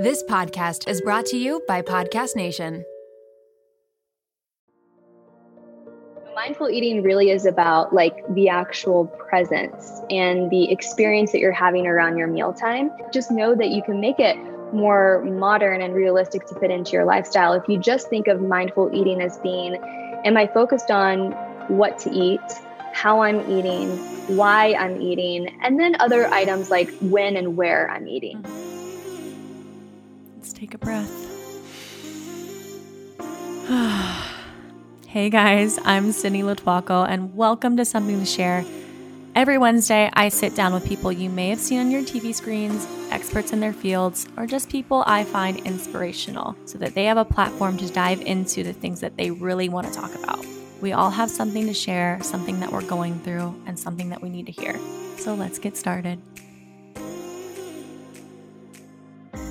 This podcast is brought to you by Podcast Nation. Mindful eating really is about like the actual presence and the experience that you're having around your mealtime. Just know that you can make it more modern and realistic to fit into your lifestyle. If you just think of mindful eating as being, am I focused on what to eat, how I'm eating, why I'm eating, and then other items like when and where I'm eating. Let's take a breath. hey guys, I'm Sydney Lotuaco, and welcome to Something to Share. Every Wednesday, I sit down with people you may have seen on your TV screens, experts in their fields, or just people I find inspirational so that they have a platform to dive into the things that they really want to talk about. We all have something to share, something that we're going through, and something that we need to hear. So let's get started.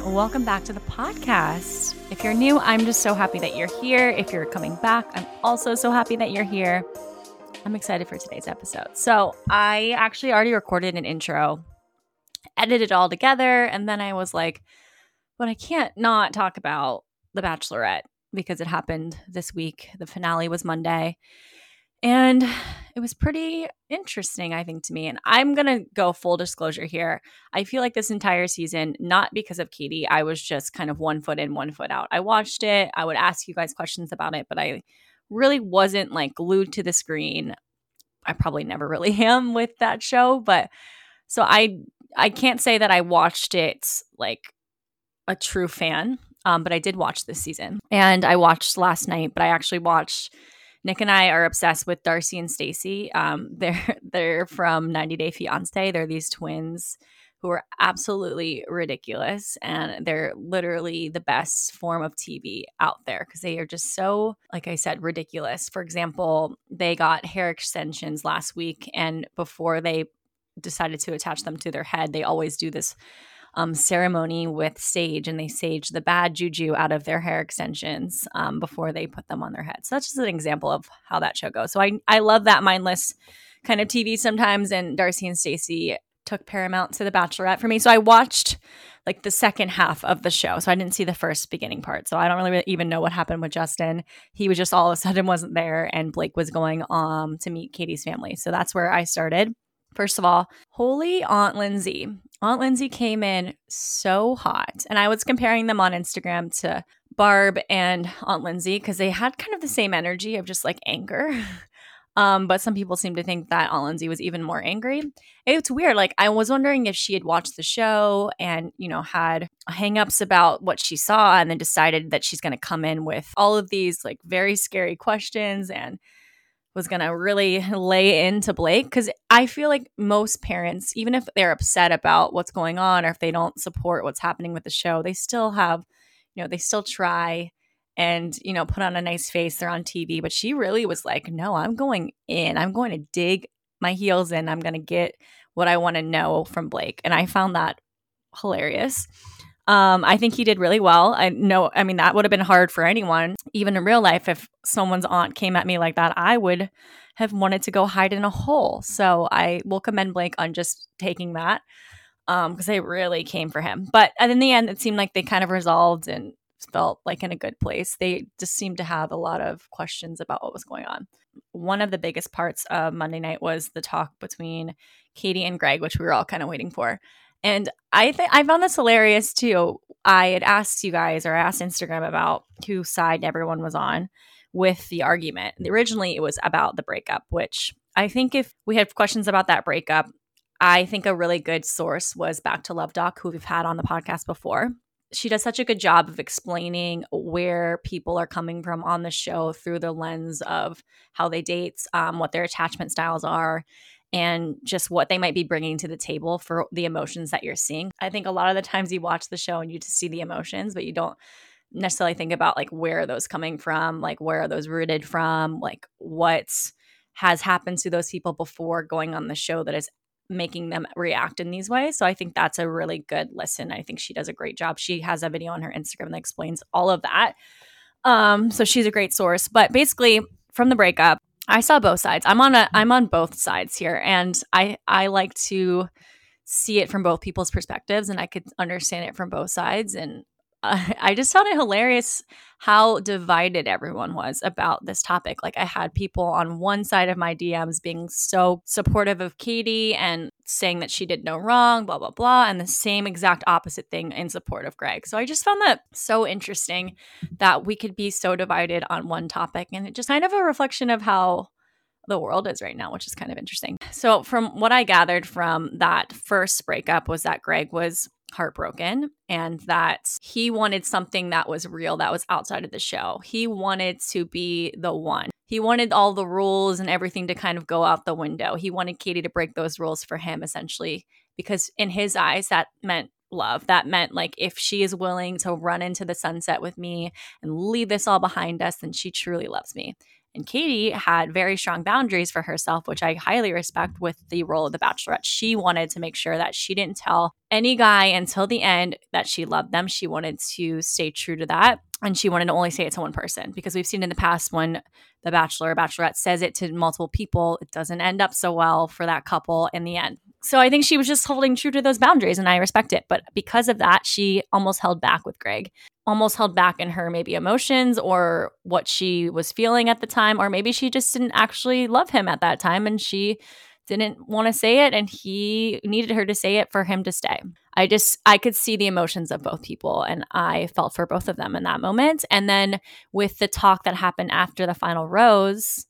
Welcome back to the podcast. If you're new, I'm just so happy that you're here. If you're coming back, I'm also so happy that you're here. I'm excited for today's episode. So, I actually already recorded an intro, edited it all together, and then I was like, but I can't not talk about The Bachelorette because it happened this week. The finale was Monday. And it was pretty interesting, I think, to me. And I'm going to go full disclosure here. I feel like this entire season, not because of Katie, I was just kind of one foot in, one foot out. I watched it. I would ask you guys questions about it, but I really wasn't like glued to the screen. I probably never really am with that show, but so I I can't say that I watched it like a true fan, um, but I did watch this season, and I watched last night. But I actually watched. Nick and I are obsessed with Darcey and Stacey. Um, they're they're from 90 Day Fiance. They're these twins who are absolutely ridiculous and they're literally the best form of TV out there because they are just so like I said ridiculous. For example, they got hair extensions last week and before they decided to attach them to their head, they always do this um, ceremony with sage and they sage the bad juju out of their hair extensions um, before they put them on their head. So that's just an example of how that show goes. So I I love that mindless kind of TV sometimes. And Darcey and Stacey took Paramount to The Bachelorette for me. So I watched like the second half of the show. So I didn't see the first beginning part. So I don't really even know what happened with Justin. He was just all of a sudden wasn't there and Blake was going um to meet Katie's family. So that's where I started. First of all, holy Aunt Lindsay. Aunt Lindsay came in so hot. And I was comparing them on Instagram to Barb and Aunt Lindsay because they had kind of the same energy of just like anger. Um, but some people seem to think that Aunt Lindsay was even more angry. It's weird. Like I was wondering if she had watched the show and, you know, had hangups about what she saw and then decided that she's going to come in with all of these like very scary questions and was going to really lay into Blake because I feel like most parents, even if they're upset about what's going on or if they don't support what's happening with the show, they still have, you know, they still try and you know put on a nice face they're on tv but she really was like no i'm going in. I'm going to dig my heels in. I'm going to get what i want to know from blake. And i found that hilarious um, i think he did really well i know i mean that would have been hard for anyone even in real life if someone's aunt came at me like that i would have wanted to go hide in a hole so i will commend blake on just taking that um because they really came for him but in the end it seemed like they kind of resolved and felt like in a good place. They just seemed to have a lot of questions about what was going on. One of the biggest parts of Monday night was the talk between Katie and Greg, which we were all kind of waiting for. And I think I found this hilarious too. I had asked you guys or asked Instagram about whose side everyone was on with the argument. Originally, it was about the breakup, which I think if we had questions about that breakup, I think a really good source was Back to Love Doc, who we've had on the podcast before she does such a good job of explaining where people are coming from on the show through the lens of how they date, um, what their attachment styles are, and just what they might be bringing to the table for the emotions that you're seeing. I think a lot of the times you watch the show and you just see the emotions, but you don't necessarily think about like where are those coming from, like where are those rooted from, like what's has happened to those people before going on the show that is making them react in these ways. So I think that's a really good listen. I think she does a great job. She has a video on her Instagram that explains all of that. Um, so she's a great source. But basically, from the breakup, I saw both sides. I'm on a mm-hmm. I'm on both sides here, and I I like to see it from both people's perspectives, and I could understand it from both sides. And I just found it hilarious how divided everyone was about this topic. Like I had people on one side of my DMs being so supportive of Katie and saying that she did no wrong, blah blah blah, and the same exact opposite thing in support of Greg. So I just found that so interesting that we could be so divided on one topic and it just kind of a reflection of how the world is right now, which is kind of interesting. So, from what I gathered from that first breakup, was that Greg was heartbroken and that he wanted something that was real, that was outside of the show. He wanted to be the one. He wanted all the rules and everything to kind of go out the window. He wanted Katie to break those rules for him, essentially, because in his eyes, that meant love. That meant like if she is willing to run into the sunset with me and leave this all behind us, then she truly loves me. And Katie had very strong boundaries for herself, which I highly respect with the role of the bachelorette. She wanted to make sure that she didn't tell any guy until the end that she loved them. She wanted to stay true to that. And she wanted to only say it to one person because we've seen in the past when the bachelor or bachelorette says it to multiple people, it doesn't end up so well for that couple in the end. So I think she was just holding true to those boundaries and I respect it. But because of that, she almost held back with Greg, almost held back in her maybe emotions or what she was feeling at the time. Or maybe she just didn't actually love him at that time and she didn't want to say it and he needed her to say it for him to stay. I just I could see the emotions of both people and I felt for both of them in that moment. And then with the talk that happened after the final rose,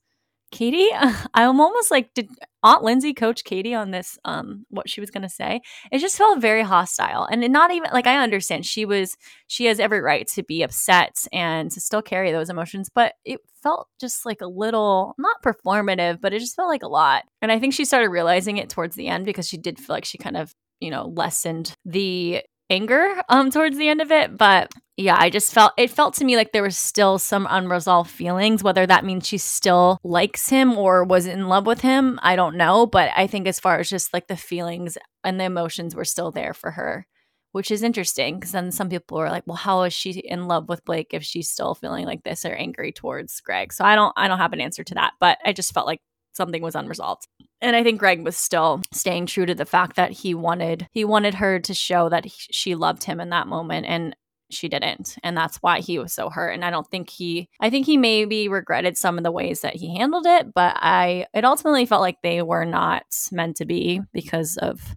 Katie, I'm almost like, did Aunt Lindsay coach Katie on this, um, what she was going to say? It just felt very hostile. And not even like, I understand she was, she has every right to be upset and to still carry those emotions, but it felt just like a little, not performative, but it just felt like a lot. And I think she started realizing it towards the end because she did feel like she kind of, you know, lessened the anger um towards the end of it but yeah i just felt it felt to me like there was still some unresolved feelings whether that means she still likes him or was in love with him i don't know but i think as far as just like the feelings and the emotions were still there for her which is interesting because then some people are like well how is she in love with blake if she's still feeling like this or angry towards greg? So i don't i don't have an answer to that but i just felt like something was unresolved. And I think Greg was still staying true to the fact that he wanted he wanted her to show that he, she loved him in that moment and she didn't and that's why he was so hurt and i don't think he i think he maybe regretted some of the ways that he handled it but i it ultimately felt like they were not meant to be because of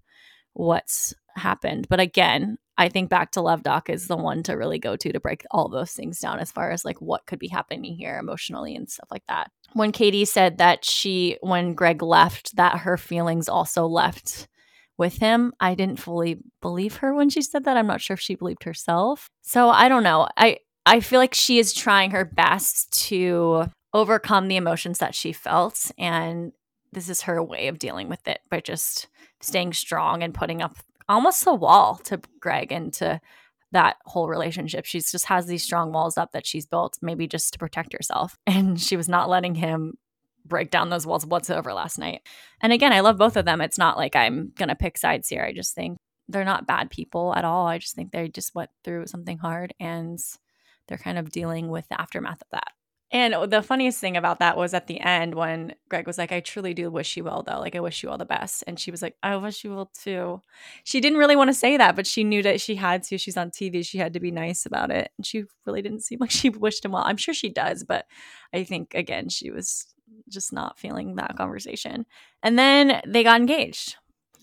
what's happened but again I think back to Love Doc is the one to really go to to break all those things down as far as like what could be happening here emotionally and stuff like that. When Katie said that she, when Greg left, that her feelings also left with him, I didn't fully believe her when she said that. I'm not sure if she believed herself. So I don't know. I I feel like she is trying her best to overcome the emotions that she felt and this is her way of dealing with it by just staying strong and putting up almost a wall to Greg and to that whole relationship. She just has these strong walls up that she's built, maybe just to protect herself. And she was not letting him break down those walls whatsoever last night. And again, I love both of them. It's not like I'm going to pick sides here. I just think they're not bad people at all. I just think they just went through something hard and they're kind of dealing with the aftermath of that. And uh, the funniest thing about that was at the end when Greg was like, I truly do wish you well, though. Like, I wish you all the best. And she was like, I wish you well, too. She didn't really want to say that, but she knew that she had to. She's on TV. She had to be nice about it. And she really didn't seem like she wished him well. I'm sure she does, but I think, again, she was just not feeling that conversation. And then they got engaged.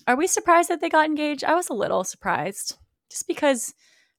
Are we surprised that they got engaged? I was a little surprised just because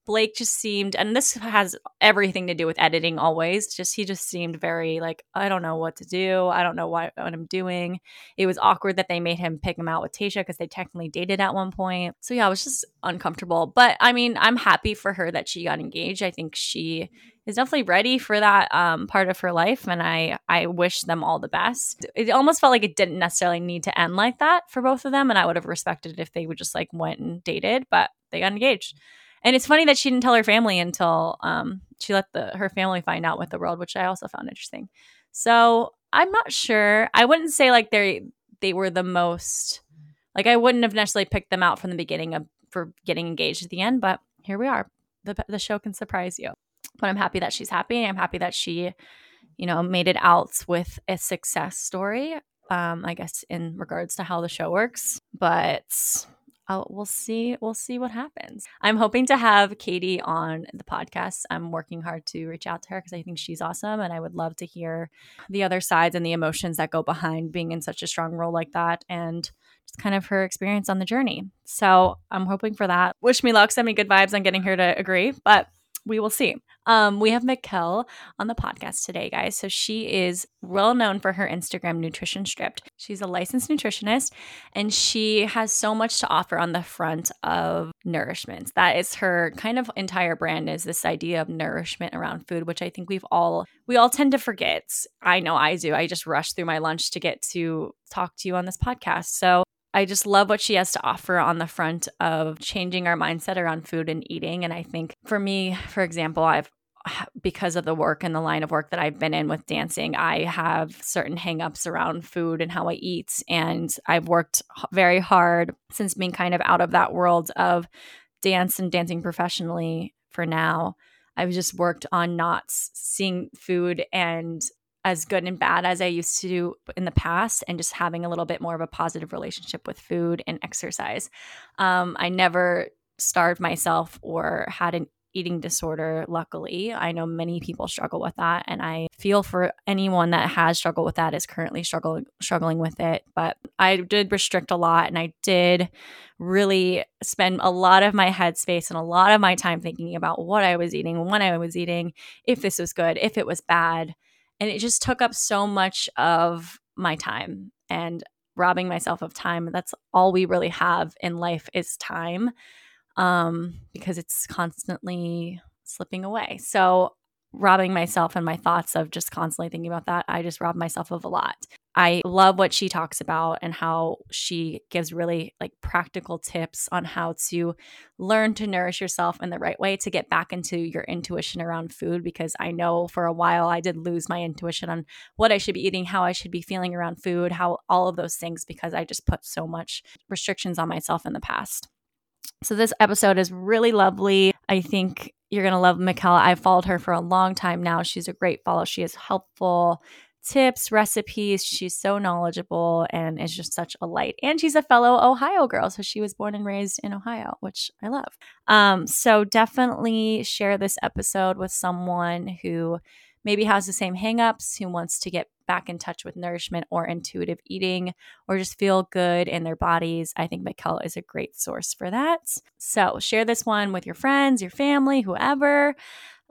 Blake just seemed, and this has everything to do with editing always. Just he just seemed very like, I don't know what to do. I don't know what, what I'm doing. It was awkward that they made him pick him out with Tayshia because they technically dated at one point. So yeah, I was just uncomfortable. But I mean, I'm happy for her that she got engaged. I think she is definitely ready for that um, part of her life, and I I wish them all the best. It almost felt like it didn't necessarily need to end like that for both of them, and I would have respected it if they would just like went and dated, but they got engaged. And it's funny that she didn't tell her family until um, she let the her family find out with the world, which I also found interesting. So I'm not sure. I wouldn't say like they they were the most like I wouldn't have necessarily picked them out from the beginning of for getting engaged at the end, but here we are. The the show can surprise you. But I'm happy that she's happy. I'm happy that she, you know, made it out with a success story. Um, I guess in regards to how the show works. But We'll see. We'll see what happens. I'm hoping to have Katie on the podcast. I'm working hard to reach out to her because I think she's awesome, and I would love to hear the other sides and the emotions that go behind being in such a strong role like that, and just kind of her experience on the journey. So I'm hoping for that. Wish me luck. Send me good vibes on getting her to agree, but we will see. Um, we have McKel on the podcast today, guys. So she is well known for her Instagram Nutrition Stripped. She's a licensed nutritionist and she has so much to offer on the front of nourishment. That is her kind of entire brand is this idea of nourishment around food, which I think we've all we all tend to forget. I know I do. I just rush through my lunch to get to talk to you on this podcast. So I just love what she has to offer on the front of changing our mindset around food and eating. And I think for me, for example, I've because of the work and the line of work that I've been in with dancing, I have certain hangups around food and how I eat. And I've worked very hard since being kind of out of that world of dance and dancing professionally for now. I've just worked on not seeing food and as good and bad as I used to do in the past, and just having a little bit more of a positive relationship with food and exercise. Um, I never starved myself or had an eating disorder luckily. I know many people struggle with that and i feel for anyone that has struggled with that is currently struggling struggling with it. But i did restrict a lot and i did really spend a lot of my headspace and a lot of my time thinking about what i was eating when i was eating if this was good if it was bad and it just took up so much of my time and robbing myself of time. That's all we really have in life is time um, because it's constantly slipping away. So robbing myself and my thoughts of just constantly thinking about that, I just rob myself of a lot. I love what she talks about and how she gives really like practical tips on how to learn to nourish yourself in the right way to get back into your intuition around food because I know for a while I did lose my intuition on what I should be eating, how I should be feeling around food, how all of those things because I just put so much restrictions on myself in the past. So this episode is really lovely. I think you're going to love McKel. I've followed her for a long time now. She's a great follow. She is helpful tips, recipes. She's so knowledgeable and is just such a light. And she's a fellow Ohio girl. So she was born and raised in Ohio, which I love. Um, so definitely share this episode with someone who maybe has the same hangups, who wants to get back in touch with nourishment or intuitive eating or just feel good in their bodies, I think McKel is a great source for that. So share this one with your friends, your family, whoever.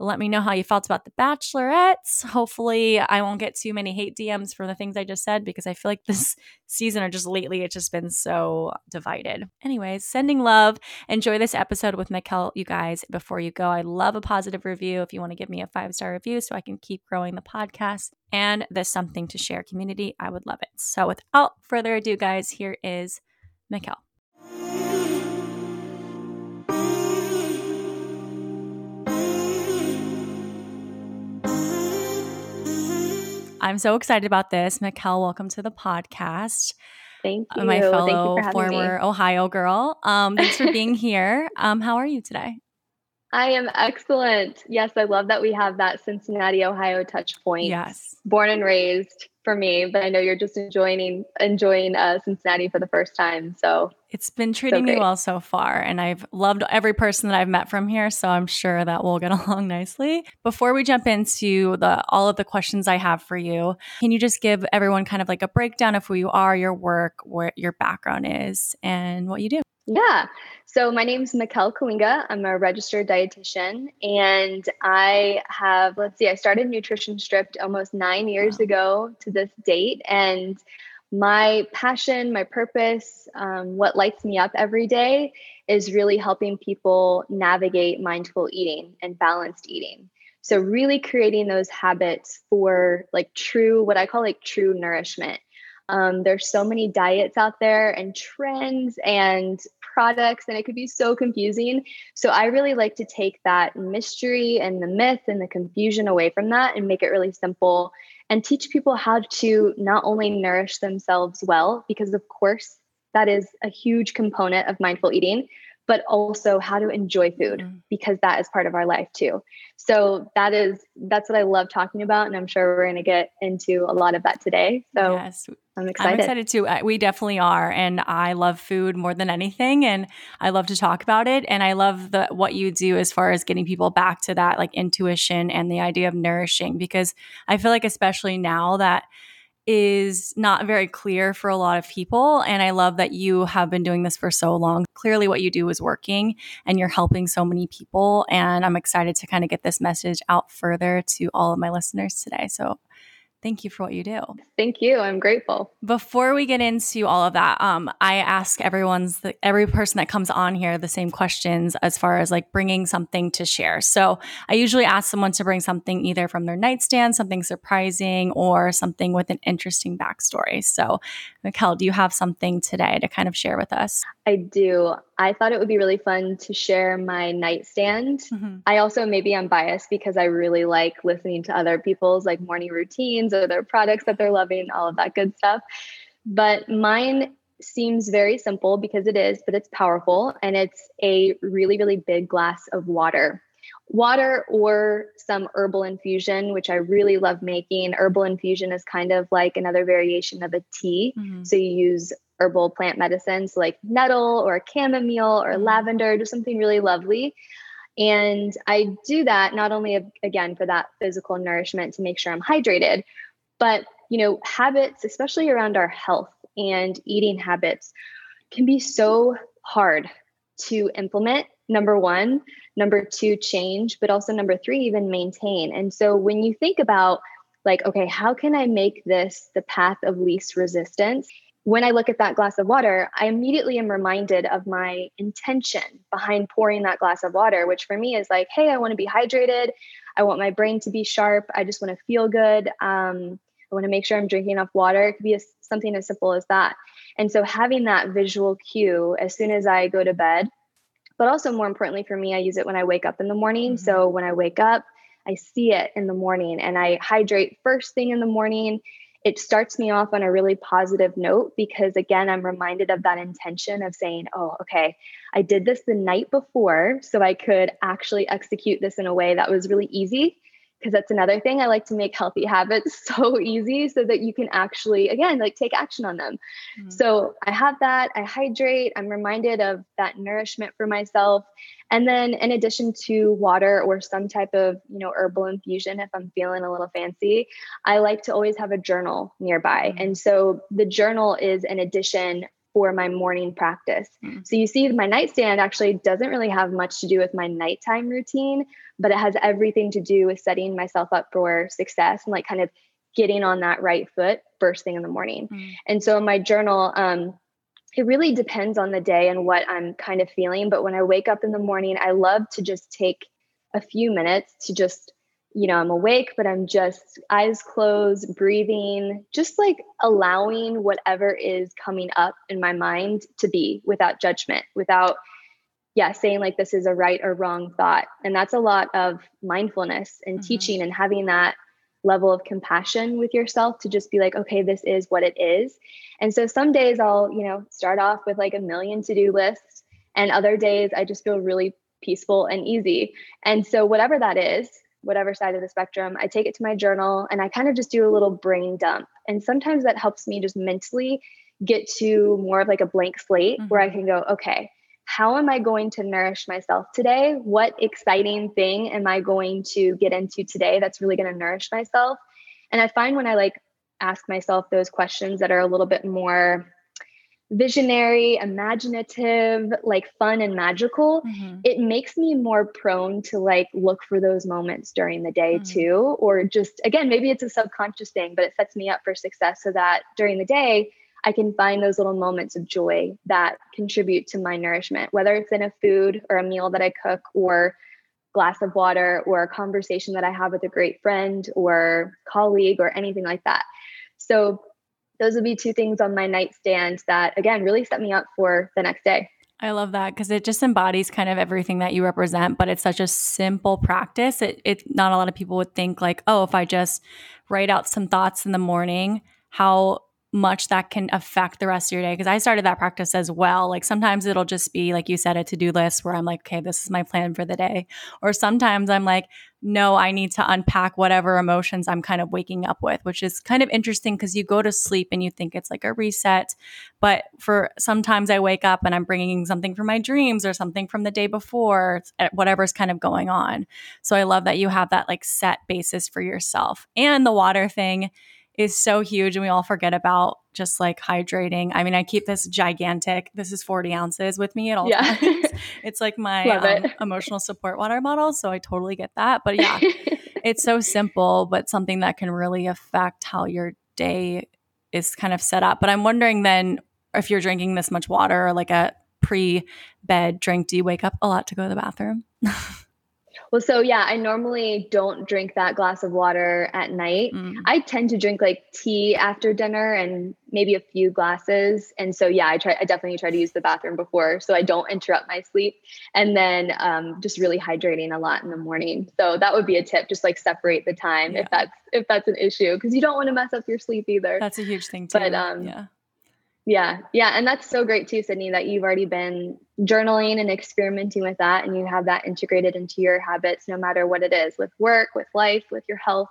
Let me know how you felt about The Bachelorettes. Hopefully, I won't get too many hate DMs for the things I just said because I feel like this season or just lately it's just been so divided. Anyways, sending love. Enjoy this episode with McKel, you guys. Before you go, I love a positive review. If you want to give me a five star review so I can keep growing the podcast and the something to share community, I would love it. So, without further ado, guys, here is McKel. I'm so excited about this. McKel, welcome to the podcast. Thank you. my fellow you former me. Ohio girl. Um, thanks for being here. Um, how are you today? I am excellent. Yes, I love that we have that Cincinnati, Ohio touch point. Yes. Born and raised for me, but I know you're just enjoying enjoying uh, Cincinnati for the first time. So it's been treating so me well so far, and I've loved every person that I've met from here. So I'm sure that we'll get along nicely. Before we jump into the all of the questions I have for you, can you just give everyone kind of like a breakdown of who you are, your work, what your background is, and what you do? Yeah. So my name is McKel Kooienga. I'm a registered dietitian and I have, let's see, I started Nutrition Stripped almost nine years wow. ago to this date. And my passion, my purpose, um, what lights me up every day is really helping people navigate mindful eating and balanced eating. So, really creating those habits for like true, what I call like true nourishment. Um, there's so many diets out there and trends and products, and it could be so confusing. So I really like to take that mystery and the myth and the confusion away from that and make it really simple and teach people how to not only nourish themselves well, because of course, that is a huge component of mindful eating, but also how to enjoy food mm. because that is part of our life too. So that is that's what I love talking about and I'm sure we're going to get into a lot of that today. So Yes. I'm excited. I'm excited too. We definitely are, and I love food more than anything, and I love to talk about it. And I love the what you do as far as getting people back to that like intuition and the idea of nourishing, because I feel like especially now that is not very clear for a lot of people. And I love that you have been doing this for so long. Clearly, what you do is working and you're helping so many people. And I'm excited to kind of get this message out further to all of my listeners today. So Thank you for what you do. Thank you. I'm grateful. Before we get into all of that, um, I ask everyone's the, every person that comes on here the same questions as far as like bringing something to share. So I usually ask someone to bring something either from their nightstand, something surprising, or something with an interesting backstory. So, McKel, do you have something today to kind of share with us? I do. I thought it would be really fun to share my nightstand. Mm-hmm. I also maybe I'm biased because I really like listening to other people's like morning routines or their products that they're loving, all of that good stuff. But mine seems very simple because it is, but it's powerful and it's a really really big glass of water. Water or some herbal infusion, which I really love making. Herbal infusion is kind of like another variation of a tea. Mm-hmm. So you use herbal plant medicines like nettle or chamomile or mm-hmm. lavender, just something really lovely. And I do that not only again for that physical nourishment to make sure I'm hydrated, but you know, habits, especially around our health and eating habits, can be so hard to implement. Number one, number two, change, but also number three, even maintain. And so when you think about like, okay, how can I make this the path of least resistance? when I look at that glass of water, I immediately am reminded of my intention behind pouring that glass of water, which for me is like, hey, I want to be hydrated. I want my brain to be sharp. I just want to feel good. Um, I want to make sure I'm drinking enough water. It could be a, something as simple as that. And so having that visual cue as soon as I go to bed, but also more importantly for me, I use it when I wake up in the morning. Mm-hmm. So when I wake up, I see it in the morning and I hydrate first thing in the morning it starts me off on a really positive note because again i'm reminded of that intention of saying oh okay i did this the night before so i could actually execute this in a way that was really easy because that's another thing i like to make healthy habits so easy so that you can actually again like take action on them mm-hmm. so i have that i hydrate i'm reminded of that nourishment for myself and then in addition to water or some type of you know herbal infusion if i'm feeling a little fancy i like to always have a journal nearby mm-hmm. and so the journal is an addition for my morning practice. Mm. So you see, my nightstand actually doesn't really have much to do with my nighttime routine, but it has everything to do with setting myself up for success and like kind of getting on that right foot first thing in the morning. Mm. And so in my journal, um, it really depends on the day and what I'm kind of feeling. But when I wake up in the morning, I love to just take a few minutes to just you know, I'm awake, but I'm just eyes closed, breathing, just like allowing whatever is coming up in my mind to be without judgment, without, yeah, saying like this is a right or wrong thought. And that's a lot of mindfulness and mm-hmm. teaching and having that level of compassion with yourself to just be like, okay, this is what it is. And so some days I'll, you know, start off with like a million to do lists, and other days I just feel really peaceful and easy. And so, whatever that is, whatever side of the spectrum, I take it to my journal and I kind of just do a little brain dump. And sometimes that helps me just mentally get to more of like a blank slate mm-hmm. where I mm-hmm. can go, okay, how am I going to nourish myself today? What exciting thing am I going to get into today that's really going to nourish myself? And I find when I like ask myself those questions that are a little bit more visionary, imaginative, like fun and magical, mm-hmm. it makes me more prone to like look for those moments during the day mm-hmm. too. Or just, again, maybe it's a subconscious thing, but it sets me up for success so that during the day, I can find those little moments of joy that contribute to my nourishment, whether it's in a food or a meal that I cook or glass of water or a conversation that I have with a great friend or colleague or anything like that. So those would be two things on my nightstand that again really set me up for the next day. I love that because it just embodies kind of everything that you represent, but it's such a simple practice. It, it not a lot of people would think like, oh, if I just write out some thoughts in the morning, how much that can affect the rest of your day because I started that practice as well. Like sometimes it'll just be like you said a to-do list where I'm like, okay, this is my plan for the day. Or sometimes I'm like, no, I need to unpack whatever emotions I'm kind of waking up with, which is kind of interesting because you go to sleep and you think it's like a reset, but for sometimes I wake up and I'm bringing something from my dreams or something from the day before, eh, whatever's kind of going on. So I love that you have that like set basis for yourself. And the water thing is so huge and we all forget about just like hydrating. I mean, I keep this gigantic, this is 40 ounces with me at all yeah. times. It's like my um, emotional support water bottle. So I totally get that. But yeah, it's so simple, but something that can really affect how your day is kind of set up. But I'm wondering then if you're drinking this much water or like a pre bed drink, do you wake up a lot to go to the bathroom? Well, so yeah, I normally don't drink that glass of water at night. Mm. I tend to drink like tea after dinner and maybe a few glasses. And so yeah, I try I definitely try to use the bathroom before so I don't interrupt my sleep. And then um, just really hydrating a lot in the morning. So that would be a tip, just like separate the time yeah. if that's if that's an issue because you don't want to mess up your sleep either. That's a huge thing too. But um, yeah. Yeah. Yeah. And that's so great too, Sydney, that you've already been journaling and experimenting with that and you have that integrated into your habits, no matter what it is with work, with life, with your health.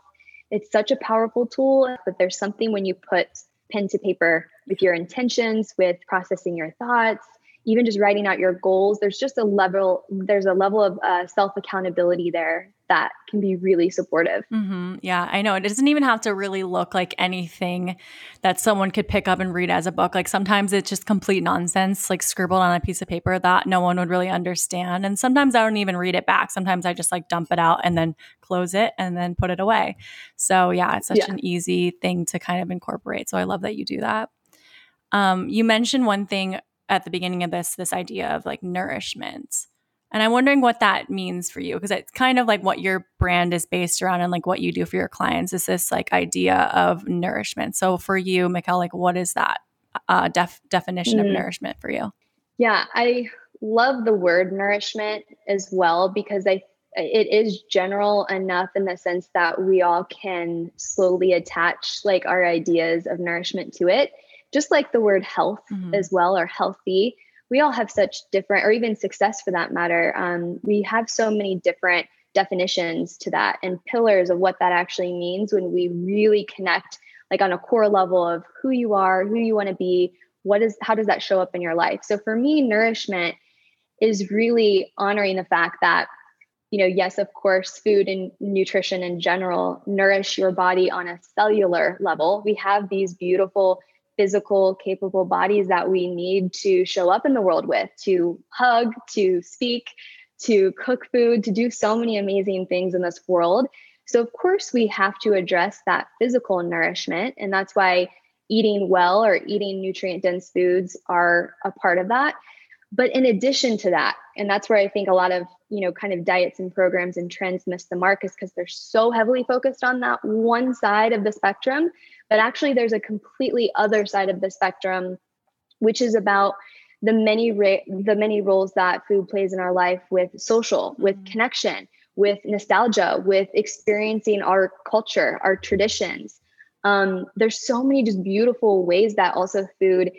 It's such a powerful tool, but there's something when you put pen to paper with your intentions, with processing your thoughts, even just writing out your goals there's just a level there's a level of uh, self accountability there that can be really supportive. Mm-hmm. yeah i know. It doesn't even have to really look like anything that someone could pick up and read as a book. Like sometimes it's just complete nonsense like scribbled on a piece of paper that no one would really understand. And sometimes i don't even read it back. Sometimes i just like dump it out and then close it and then put it away. So yeah it's such yeah. an easy thing to kind of incorporate. So i love that you do that. Um, you mentioned one thing at the beginning of this this idea of like nourishment. And I'm wondering what that means for you because it's kind of like what your brand is based around and like what you do for your clients is this like idea of nourishment. So for you, McKel, like what is that uh, def- definition mm. of nourishment for you? Yeah, I love the word nourishment as well because I it is general enough in the sense that we all can slowly attach like our ideas of nourishment to it just like the word health mm-hmm. as well or healthy we all have such different or even success for that matter um, we have so many different definitions to that and pillars of what that actually means when we really connect like on a core level of who you are who you want to be what is how does that show up in your life? So for me nourishment is really honoring the fact that you know yes of course food and nutrition in general nourish your body on a cellular level. We have these beautiful physical, capable bodies that we need to show up in the world with, to hug, to speak, to cook food, to do so many amazing things in this world. So, of course, we have to address that physical nourishment. And that's why eating well or eating nutrient dense foods are a part of that. But in addition to that, and that's where I think a lot of, you know, kind of diets and programs and trends miss the mark is because they're so heavily focused on that one side of the spectrum but actually, there's a completely other side of the spectrum, which is about the many ra- the many roles that food plays in our life with social, with mm-hmm. connection, with nostalgia, with experiencing our culture, our traditions. Um, there's so many just beautiful ways that also food,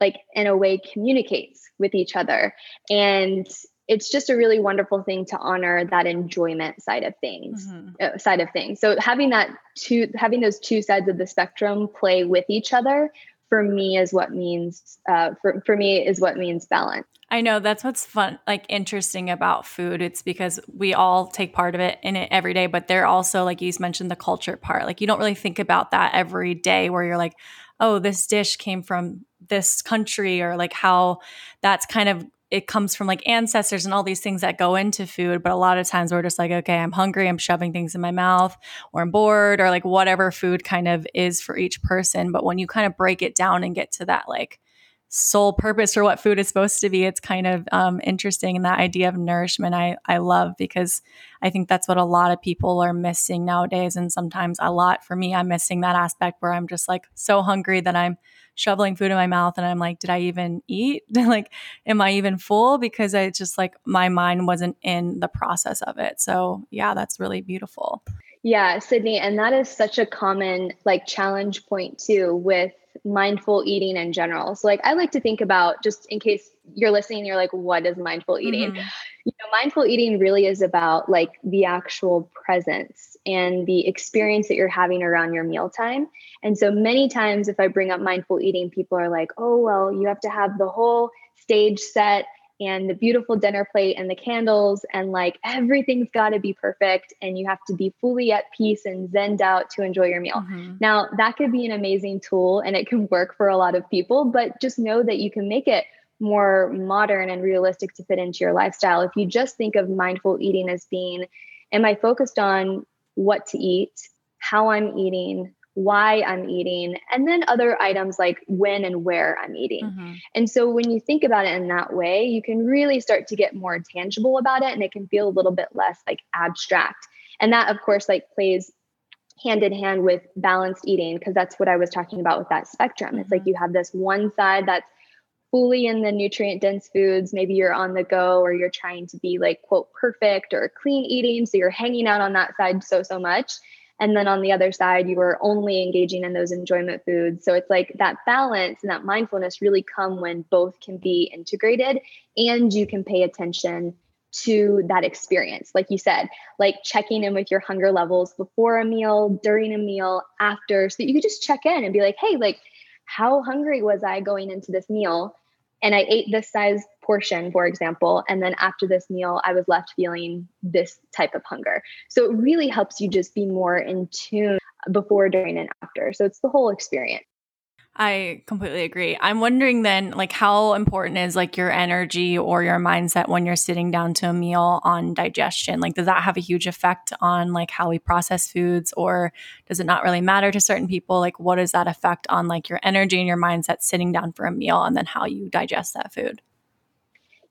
like in a way, communicates with each other. And it's just a really wonderful thing to honor that enjoyment side of things mm-hmm. uh, side of things so having that two having those two sides of the spectrum play with each other for me is what means uh, for, for me is what means balance i know that's what's fun like interesting about food it's because we all take part of it in it every day but they're also like you mentioned the culture part like you don't really think about that every day where you're like oh this dish came from this country or like how that's kind of it comes from like ancestors and all these things that go into food. But a lot of times we're just like, okay, I'm hungry, I'm shoving things in my mouth, or I'm bored, or like whatever food kind of is for each person. But when you kind of break it down and get to that like sole purpose for what food is supposed to be, it's kind of um, interesting. And that idea of nourishment, I, I love because I think that's what a lot of people are missing nowadays. And sometimes a lot for me, I'm missing that aspect where I'm just like so hungry that I'm shoveling food in my mouth and I'm like, did I even eat? like, am I even full? Because I just like my mind wasn't in the process of it. So, yeah, that's really beautiful. Yeah, Sydney. And that is such a common like challenge point too with mindful eating in general. So, like, I like to think about just in case you're listening, you're like, what is mindful eating? Mm-hmm. You know, mindful eating really is about like the actual presence and the experience that you're having around your mealtime. And so, many times, if I bring up mindful eating, people are like, oh, well, you have to have the whole stage set and the beautiful dinner plate and the candles and like everything's got to be perfect and you have to be fully at peace and zened out to enjoy your meal. Mm-hmm. Now, that could be an amazing tool and it can work for a lot of people, but just know that you can make it more modern and realistic to fit into your lifestyle. If you just think of mindful eating as being am I focused on what to eat, how I'm eating, why I'm eating, and then other items like when and where I'm eating. Mm-hmm. And so when you think about it in that way, you can really start to get more tangible about it and it can feel a little bit less like abstract. And that, of course, like plays hand in hand with balanced eating because that's what I was talking about with that spectrum. Mm-hmm. It's like mm-hmm. you have this one side that's fully in the nutrient dense foods. Maybe you're on the go or you're trying to be like, quote, perfect or clean eating. So you're hanging out on that side so, so much. And then on the other side, you are only engaging in those enjoyment foods. So it's like that balance and that mindfulness really come when both can be integrated and you can pay attention to that experience. Like you said, like checking in with your hunger levels before a meal, during a meal, after, so that you could just check in and be like, hey, like, how hungry was I going into this meal? And I ate this size portion, for example. And then after this meal, I was left feeling this type of hunger. So it really helps you just be more in tune before, during, and after. So it's the whole experience. I completely agree. I'm wondering then, like, how important is like your energy or your mindset when you're sitting down to a meal on digestion? Like, does that have a huge effect on like how we process foods, or does it not really matter to certain people? Like, what does that affect on like your energy and your mindset sitting down for a meal and then how you digest that food?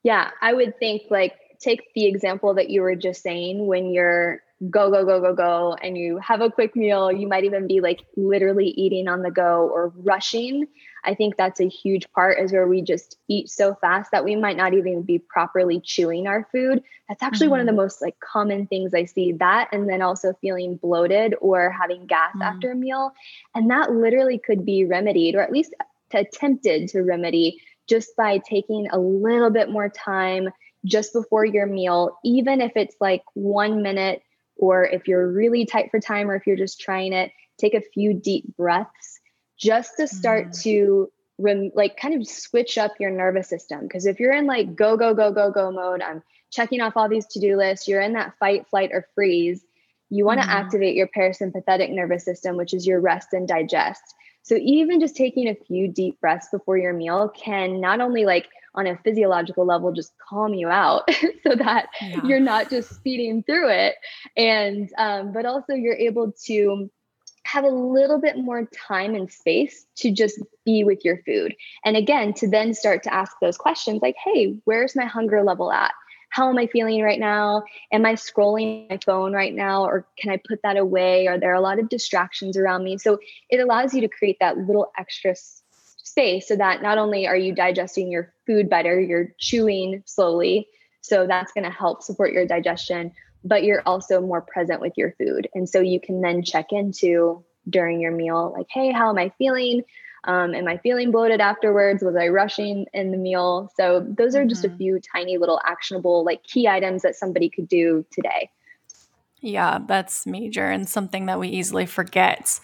Yeah, I would think like take the example that you were just saying when you're go go go go go and you have a quick meal you might even be like literally eating on the go or rushing i think that's a huge part is where we just eat so fast that we might not even be properly chewing our food that's actually mm-hmm. one of the mm-hmm. most like common things i see that and then also feeling bloated or having gas mm-hmm. after a meal and that literally could be remedied or at least attempted to remedy just by taking a little bit more time just before your meal, even if it's like one minute, or if you're really tight for time, or if you're just trying it, take a few deep breaths just to start mm. to rem- like kind of switch up your nervous system. Because if you're in like go, go, go, go, go mode, I'm checking off all these to do lists, you're in that fight, flight, or freeze. You want to mm. activate your parasympathetic nervous system, which is your rest and digest. So even just taking a few deep breaths before your meal can not only like on a physiological level just calm you out so that yeah. you're not just speeding through it and um, but also you're able to have a little bit more time and space to just be with your food and again to then start to ask those questions like hey where's my hunger level at how am I feeling right now? Am I scrolling my phone right now? Or can I put that away? Are there a lot of distractions around me? So it allows you to create that little extra space so that not only are you digesting your food better, you're chewing slowly. So that's going to help support your digestion, but you're also more present with your food. And so you can then check into during your meal, like, hey, how am I feeling? Um, am I feeling bloated afterwards? Was I rushing in the meal? So those are just mm-hmm. a few tiny little actionable, like key items that somebody could do today. Yeah, that's major and something that we easily forget.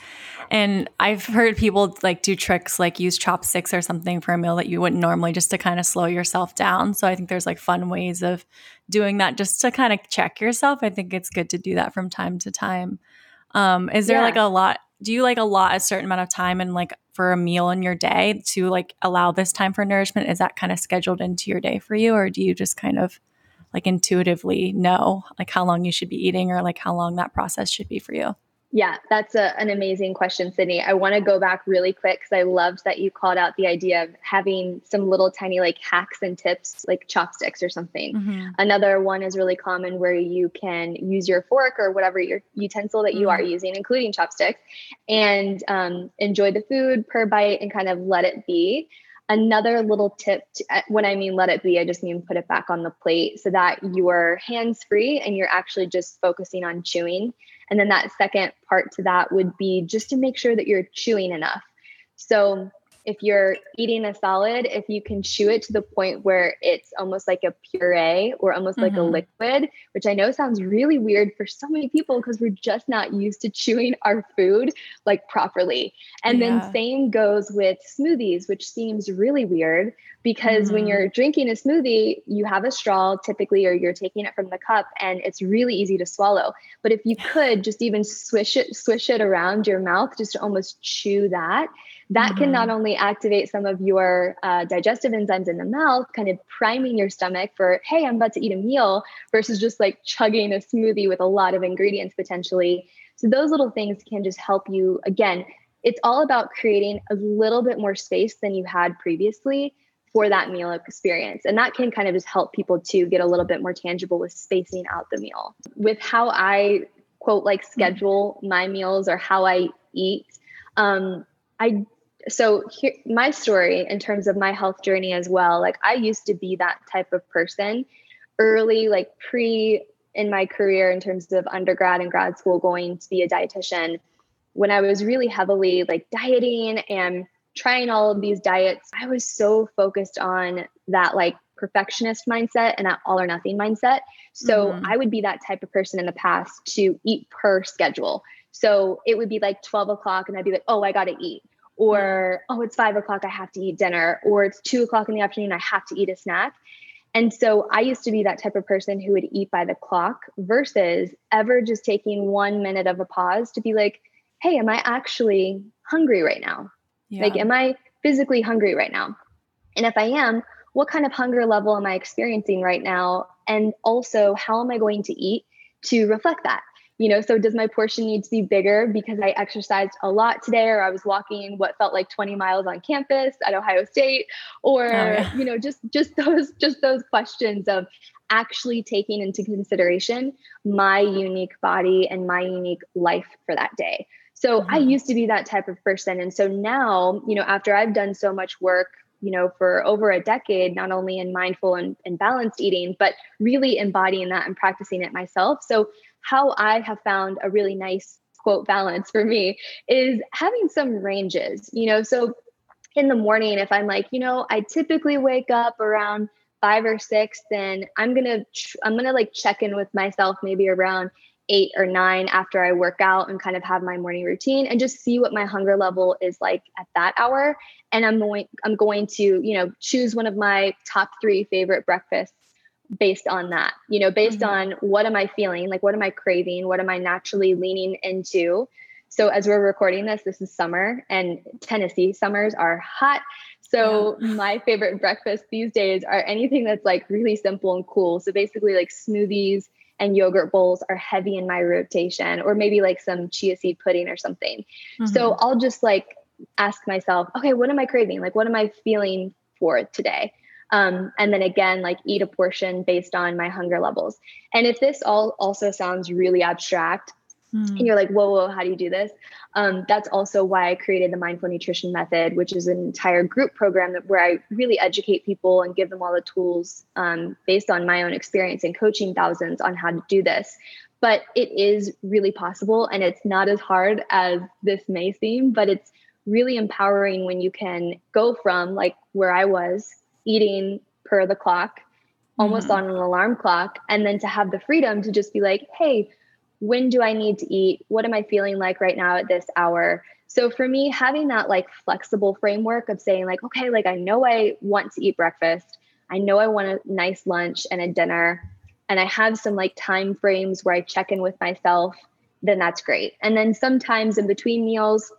And I've heard people like do tricks like use chopsticks or something for a meal that you wouldn't normally just to kind of slow yourself down. So I think there's like fun ways of doing that just to kind of check yourself. I think it's good to do that from time to time. Um, is there yeah. like a lot do you like a lot a certain amount of time and like for a meal in your day to like allow this time for nourishment is that kind of scheduled into your day for you or do you just kind of like intuitively know like how long you should be eating or like how long that process should be for you yeah, that's a, an amazing question, Sydney. I want to go back really quick because I loved that you called out the idea of having some little tiny like hacks and tips, like chopsticks or something. Mm-hmm. Another one is really common where you can use your fork or whatever your utensil that you mm-hmm. are using, including chopsticks, and um, enjoy the food per bite and kind of let it be. Another little tip, to, uh, when I mean let it be, I just mean put it back on the plate so that you're hands free and you're actually just focusing on chewing and then that second part to that would be just to make sure that you're chewing enough. So if you're eating a solid, if you can chew it to the point where it's almost like a puree or almost mm-hmm. like a mm-hmm. liquid, which I know sounds really weird for so many people because we're just not used to chewing our food like properly. And yeah. then same goes with smoothies, which seems really weird because mm-hmm. when you're drinking a smoothie, you have a straw typically, or you're taking it from the cup and it's really easy to swallow. But if you could just even swish it, swish it around your mouth, just to almost chew that, that mm-hmm. can not mm-hmm. only activate some of your uh, digestive enzymes in the mouth, kind of priming your stomach for, hey, I'm about to eat a meal, versus just like chugging a smoothie with a lot of ingredients potentially. So those little things can just help you. Again, it's all about creating a little bit more space than you had previously for that meal experience. And that can kind of just help people to get a little bit more tangible with spacing out the meal. With how I quote like schedule my meals or how I eat, um, I so here my story in terms of my health journey as well like i used to be that type of person early like pre in my career in terms of undergrad and grad school going to be a dietitian when i was really heavily like dieting and trying all of these diets i was so focused on that like perfectionist mindset and that all or nothing mindset. So mm-hmm. i would be that type of person in the past to eat per schedule. So it would be like 12 o'clock and i'd be like oh i gotta eat or oh it's five o'clock i have to eat dinner or it's two o'clock in the afternoon i have to eat a snack. And so i used to be that type of person who would eat by the clock versus ever just taking one minute of a pause to be like hey am i actually hungry right now? Yeah. like am i physically hungry right now? And if i am what kind of hunger level am i experiencing right now? And also how am i going to eat to reflect that you know so does my portion need to be bigger because i exercised a lot today or i was walking what felt like 20 miles on campus at ohio state or oh, yeah. you know just just those just those questions of actually taking into consideration my unique body and my unique life for that day so mm-hmm. i used to be that type of person and so now you know after i've done so much work you know for over a decade not only in mindful and, and balanced eating but really embodying that and practicing it myself so how I have found a really nice quote balance for me is having some ranges, you know. So in the morning, if I'm like, you know, I typically wake up around five or six, then I'm gonna I'm gonna like check in with myself maybe around eight or nine after I work out and kind of have my morning routine and just see what my hunger level is like at that hour. And I'm going I'm going to, you know, choose one of my top three favorite breakfasts based on that, you know, based mm-hmm. on what am I feeling? Like, what am I craving? What am I naturally leaning into? So, as we're recording this, this is summer and Tennessee summers are hot. So, yeah. my favorite breakfast these days are anything that's like really simple and cool. So, basically, like smoothies and yogurt bowls are heavy in my rotation, or maybe like some chia seed pudding or something. Mm-hmm. So, I'll just like ask myself, okay, what am I craving? Like, what am I feeling for today? Um, and then again, like eat a portion based on my hunger levels. And if this all also sounds really abstract, mm. and you're like, whoa, whoa, how do you do this? Um, that's also why I created the Mindful Nutrition Method, which is an entire group program that, where I really educate people and give them all the tools um, based on my own experience in coaching thousands on how to do this. But it is really possible, and it's not as hard as this may seem, but it's really empowering when you can go from like where I was eating per the clock, almost mm-hmm. on an alarm clock, and then to have the freedom to just be like, hey, when do I need to eat? What am I feeling like right now at this hour? So for me, having that like flexible framework of saying, like, okay, like I know I want to eat breakfast, I know I want a nice lunch and a dinner, and I have some like time frames where I check in with myself, then that's great. And then sometimes in between meals,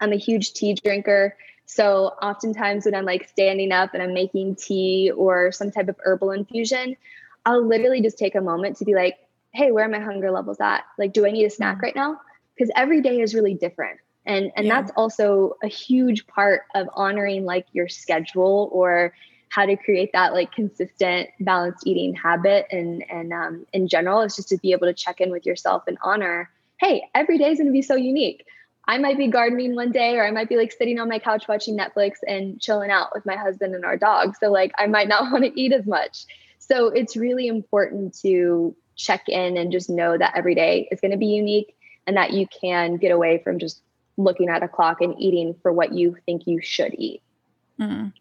I'm a huge tea drinker. So oftentimes when I'm like standing up and I'm making tea or some type of herbal infusion, I'll literally just take a moment to be like, hey, where are my hunger levels at? Like, do I need a snack mm. right now? Because every day is really different. And and yeah. that's also a huge part of honoring like your schedule or how to create that like consistent balanced eating habit and and um, in general is just to be able to check in with yourself and honor hey every day is going to be so unique I might be gardening one day, or I might be like sitting on my couch watching Netflix and chilling out with my husband and our dog. So, like, I might not want to eat as much. So, it's really important to check in and just know that every day is going to be unique and that you can get away from just looking at a clock and eating for what you think you should eat. Mm.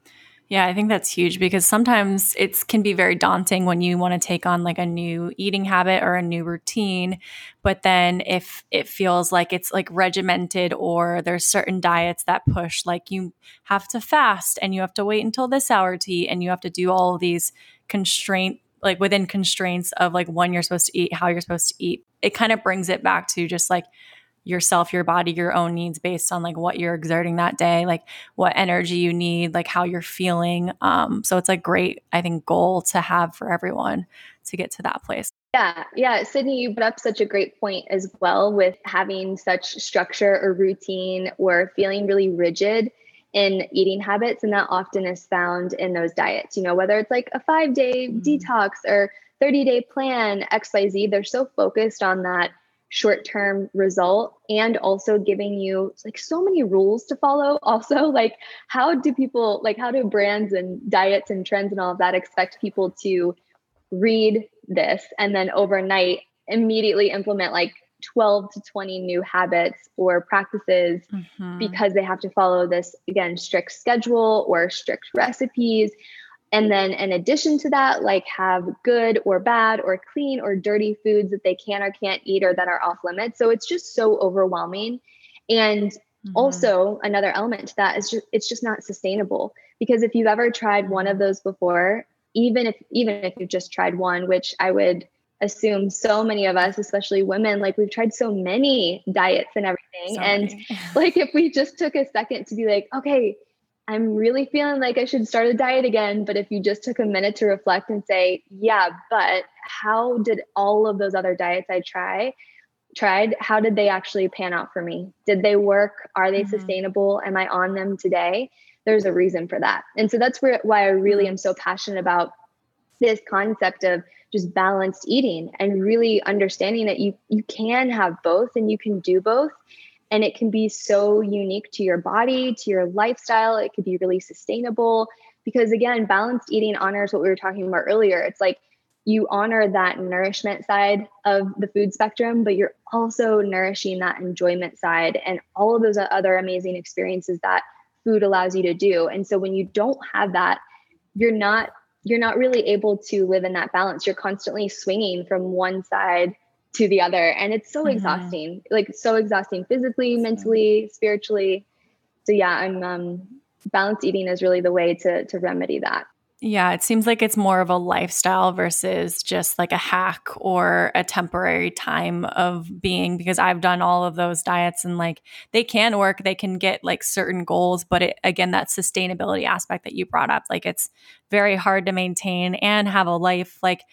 Yeah, I think that's huge because sometimes it can be very daunting when you want to take on like a new eating habit or a new routine. But then if it feels like it's like regimented or there's certain diets that push, like you have to fast and you have to wait until this hour to eat and you have to do all of these constraint like within constraints of like when you're supposed to eat, how you're supposed to eat. It kind of brings it back to just like yourself, your body, your own needs based on like what you're exerting that day, like what energy you need, like how you're feeling. Um, so it's a great, I think, goal to have for everyone to get to that place. Yeah, yeah. Sydney, you brought up such a great point as well with having such structure or routine or feeling really rigid in eating habits. And that often is found in those diets, you know, whether it's like a five day mm-hmm. detox or 30 day plan, XYZ, they're so focused on that short term result and also giving you like so many rules to follow also like how do people like how do brands and diets and trends and all of that expect people to read this and then overnight immediately implement like 12 to 20 new habits or practices mm-hmm. because they have to follow this again strict schedule or strict recipes and then in addition to that like have good or bad or clean or dirty foods that they can or can't eat or that are off limits. So it's just so overwhelming. And mm-hmm. also another element to that is just it's just not sustainable. Because if you've ever tried one of those before even if even if you've just tried one which i would assume so many of us especially women like we've tried so many diets and everything. So and like if we just took a second to be like okay I'm really feeling like I should start a diet again. But if you just took a minute to reflect and say, yeah, but how did all of those other diets I try tried, how did they actually pan out for me? Did they work? Are they mm-hmm. sustainable? Am I on them today? There's a reason for that. And so that's where why I really am so passionate about this concept of just balanced eating and really understanding that you you can have both and you can do both and it can be so unique to your body, to your lifestyle. It could be really sustainable because, again, balanced eating honors what we were talking about earlier. It's like you honor that nourishment side of the food spectrum, but you're also nourishing that enjoyment side and all of those other amazing experiences that food allows you to do. And so when you don't have that, you're not you're not really able to live in that balance. You're constantly swinging from one side to the other. And it's so mm-hmm. exhausting like so exhausting physically mentally spiritually. So yeah i'm um balanced eating is really the way to to remedy that. Yeah, it seems like it's more of a lifestyle versus just like a hack or a temporary time of being because I've done all of those diets and like they can work, they can get like certain goals, but it, again, that sustainability aspect that you brought up, like it's very hard to maintain and have a life. Like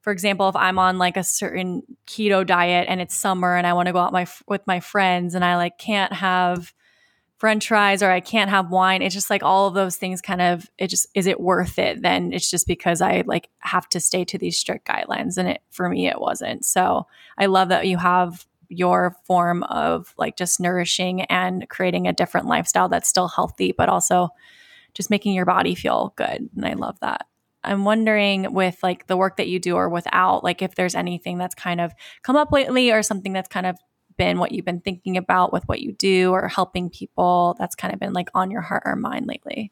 for example, if I'm on like a certain keto diet and it's summer and I want to go out my with my friends and I like can't have french fries or I can't have wine, it's just like all of those things kind of it just is it worth it? Then it's just because I like have to stay to these strict guidelines and it for me it wasn't. So, I love that you have your form of like just nourishing and creating a different lifestyle that's still healthy but also just making your body feel good and I love that. I'm wondering with like the work that you do or without, like if there's anything that's kind of come up lately or something that's kind of been what you've been thinking about with what you do or helping people that's kind of been like on your heart or mind lately.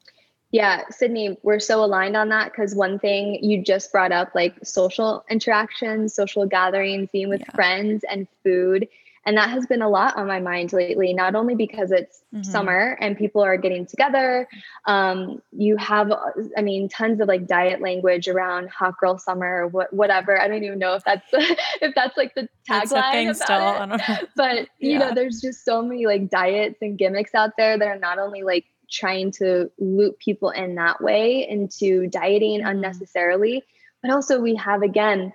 Yeah, Sydney, we're so aligned on that because one thing you just brought up, like social interactions, social gatherings, being with yeah. friends and food and that has been a lot on my mind lately, not only because it's mm-hmm. summer and people are getting together. Um, you have, I mean, tons of like diet language around hot girl summer or what, whatever. I don't even know if that's, if that's like the tagline still. But you yeah. know, there's just so many like diets and gimmicks out there that are not only like trying to loop people in that way into dieting mm-hmm. unnecessarily, but also we have again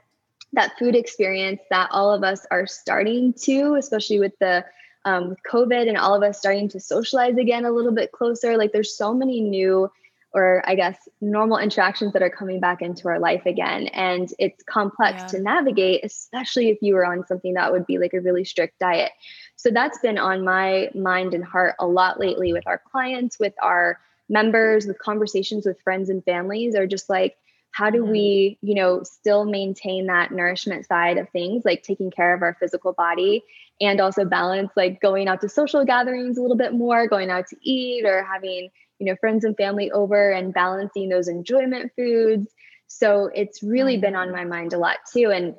that food experience that all of us are starting to, especially with the um, with COVID and all of us starting to socialize again a little bit closer. Like there's so many new or I guess normal interactions that are coming back into our life again. And it's complex yeah. to navigate, especially if you were on something that would be like a really strict diet. So that's been on my mind and heart a lot lately with our clients, with our members, with conversations with friends and families, are just like, how do mm-hmm. we you know still maintain that nourishment side of things like taking care of our physical body and also balance like going out to social gatherings a little bit more going out to eat or having you know friends and family over and balancing those enjoyment foods so it's really been on mm-hmm. my mind a lot too and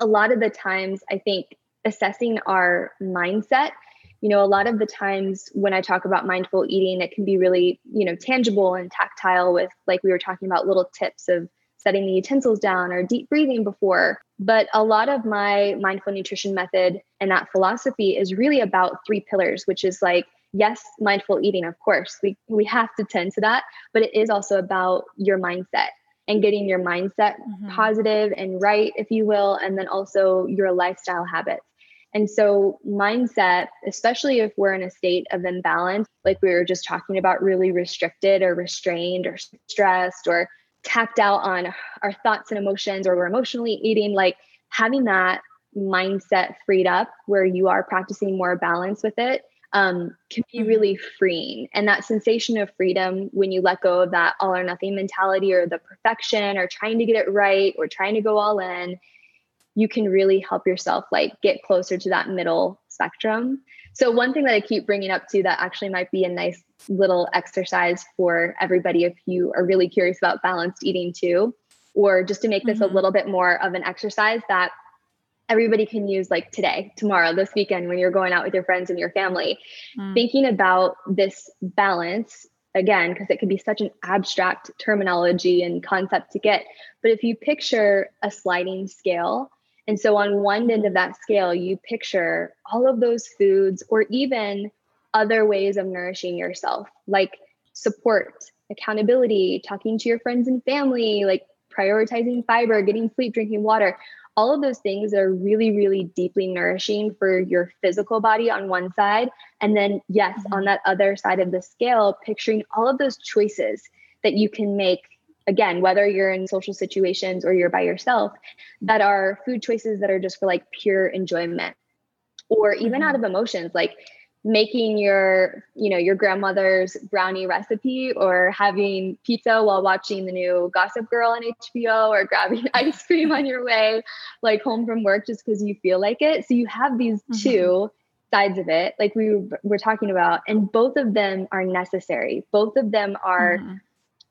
a lot of the times i think assessing our mindset you know a lot of the times when i talk about mindful eating it can be really you know tangible and tactile with like we were talking about little tips of setting the utensils down or deep breathing before but a lot of my mindful nutrition method and that philosophy is really about three pillars which is like yes mindful eating of course we we have to tend to that but it is also about your mindset and getting your mindset mm-hmm. positive and right if you will and then also your lifestyle habits and so, mindset, especially if we're in a state of imbalance, like we were just talking about, really restricted or restrained or stressed or tapped out on our thoughts and emotions, or we're emotionally eating, like having that mindset freed up where you are practicing more balance with it um, can be mm-hmm. really freeing. And that sensation of freedom when you let go of that all or nothing mentality or the perfection or trying to get it right or trying to go all in you can really help yourself like get closer to that middle spectrum. So one thing that I keep bringing up too that actually might be a nice little exercise for everybody if you are really curious about balanced eating too or just to make this mm-hmm. a little bit more of an exercise that everybody can use like today, tomorrow, this weekend when you're going out with your friends and your family. Mm. Thinking about this balance again because it can be such an abstract terminology and concept to get. But if you picture a sliding scale and so on one end of that scale, you picture all of those foods or even other ways of nourishing yourself, like support, accountability, talking to your friends and family, like prioritizing fiber, getting sleep, drinking water. All of those things are really, really deeply nourishing for your physical body on one side. And then, yes, mm-hmm. on that other side of the scale, picturing all of those choices that you can make again, whether you're in social situations or you're by yourself, that are food choices that are just for like pure enjoyment or even mm-hmm. out of emotions, like making your, you know, your grandmother's brownie recipe or having pizza while watching the new Gossip Girl on HBO or grabbing ice cream on your way like home from work just because you feel like it. So you have these mm-hmm. two sides of it like we were talking about and both of them are necessary. Both of them are mm-hmm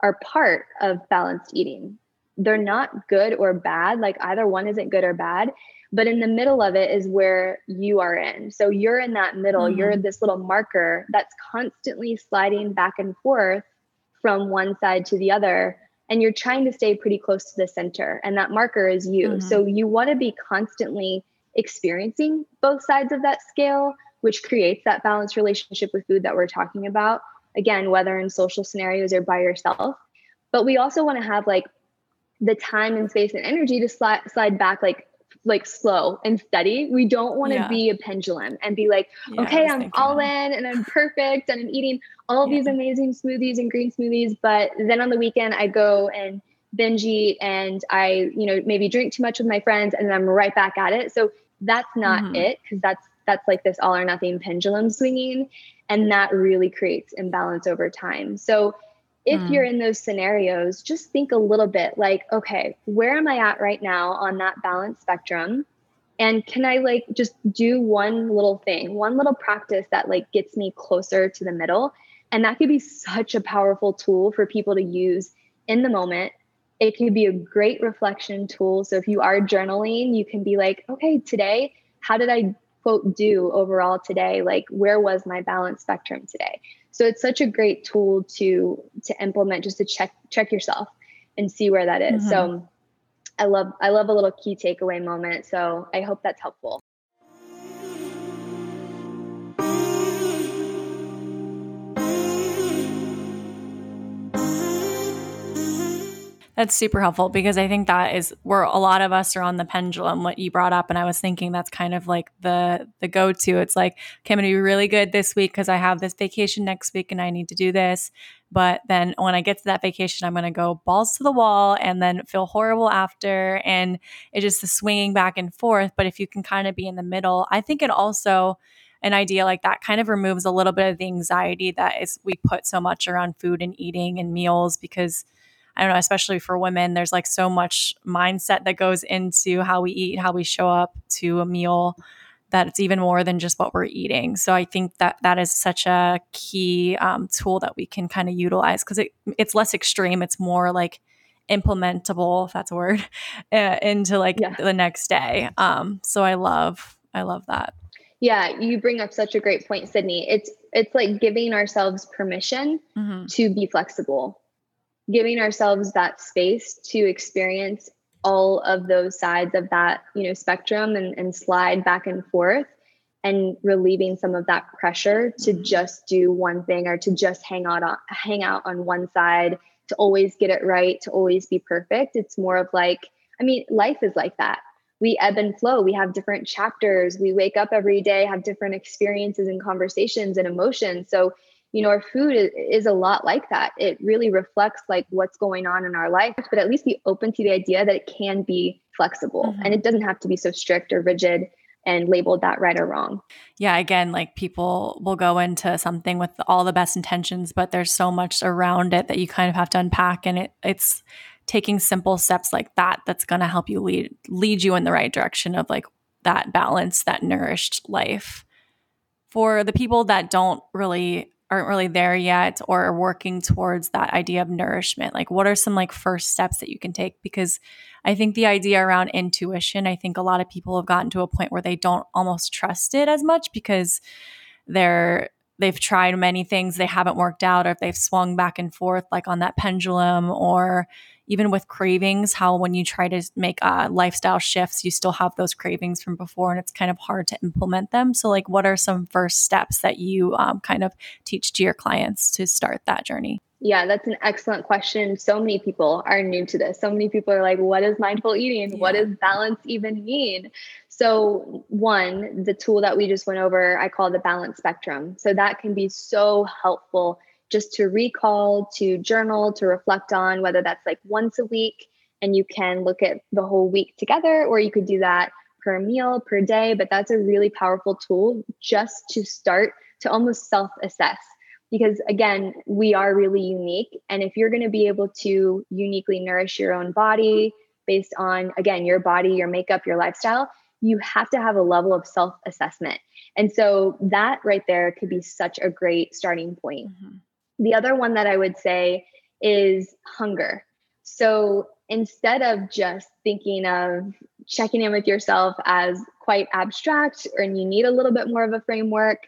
are part of balanced eating. They're not good or bad, like either one isn't good or bad, but in the middle of it is where you are in. So you're in that middle, mm-hmm. you're this little marker that's constantly sliding back and forth from one side to the other. And you're trying to stay pretty close to the center, and that marker is you. Mm-hmm. So you want to be constantly experiencing both sides of that scale, which creates that balanced relationship with food that we're talking about again, whether in social scenarios or by yourself. But we also want to have like the time and space and energy to slide, slide back like like slow and steady. We don't want to yeah. be a pendulum and be like, yeah, okay, I'm all that. in and I'm perfect and I'm eating all yeah. these amazing smoothies and green smoothies. But then on the weekend, I go and binge eat and I, you know, maybe drink too much with my friends and then I'm right back at it. So that's not mm-hmm. it because that's that's like this all or nothing pendulum swinging and that really creates imbalance over time. So if mm. you're in those scenarios just think a little bit like okay where am i at right now on that balance spectrum? And can i like just do one little thing one little practice that like gets me closer to the middle? And that could be such a powerful tool for people to use in the moment. It could be a great reflection tool. So if you are journaling you can be like okay today how did i quote do overall today like where was my balance spectrum today so it's such a great tool to to implement just to check check yourself and see where that is. Mm-hmm. so i love i love a little key takeaway moment so i hope that's helpful That's super helpful because I think that is where a lot of us are on the pendulum. What you brought up, and I was thinking that's kind of like the the go to. It's like, okay, I'm gonna be really good this week because I have this vacation next week and I need to do this. But then when I get to that vacation, I'm gonna go balls to the wall and then feel horrible after, and it's just the swinging back and forth. But if you can kind of be in the middle, I think it also an idea like that kind of removes a little bit of the anxiety that is we put so much around food and eating and meals because I don't know, especially for women, there's like so much mindset that goes into how we eat, how we show up to a meal that it's even more than just what we're eating. So I think that that is such a key um, tool that we can kind of utilize because it, it's less extreme. It's more like implementable, if that's a word, uh, into like yeah. the next day. Um, so I love, I love that. Yeah, you bring up such a great point, Sydney. It's it's like giving ourselves permission mm-hmm. to be flexible, giving ourselves that space to experience all of those sides of that you know spectrum and, and slide back and forth and relieving some of that pressure to mm-hmm. just do one thing or to just hang out on hang out on one side to always get it right to always be perfect. It's more of like i mean life is like that. We ebb and flow. We have different chapters. We wake up every day have different experiences and conversations and emotions. So you know, our food is, is, a lot like that. It really reflects like what's going on in our life, but at least be open to the idea that it can be flexible mm-hmm. and it doesn't have to be so strict or rigid and labeled that right or wrong. Yeah, again, like people will go into something with all the best intentions, but there's so much around it that you kind of have to unpack and it it's taking simple steps like that that's going to help you lead lead you in the right direction of like that balance, that nourished life. For the people that don't really aren't really there yet or are working towards that idea of nourishment like what are some like first steps that you can take? Because i think the idea around intuition i think a lot of people have gotten to a point where they don't almost trust it as much because they're they've tried many things they haven't worked out or if they've swung back and forth like on that pendulum or even with cravings, how when you try to make uh, lifestyle shifts, you still have those cravings from before and it's kind of hard to implement them. So, like, what are some first steps that you um, kind of teach to your clients to start that journey? Yeah, that's an excellent question. So many people are new to this. So many people are like, what is mindful eating? Yeah. What does balance even mean? So, one, the tool that we just went over, I call the balance spectrum. So, that can be so helpful just to recall, to journal, to reflect on, whether that's like once a week and you can look at the whole week together, or you could do that per meal, per day. But that's a really powerful tool just to start to almost self assess. Because again, we are really unique. And if you're going to be able to uniquely nourish your own body based on, again, your body, your makeup, your lifestyle, you have to have a level of self assessment. And so that right there could be such a great starting point. Mm-hmm. The other one that I would say is hunger. So instead of just thinking of checking in with yourself as quite abstract and you need a little bit more of a framework,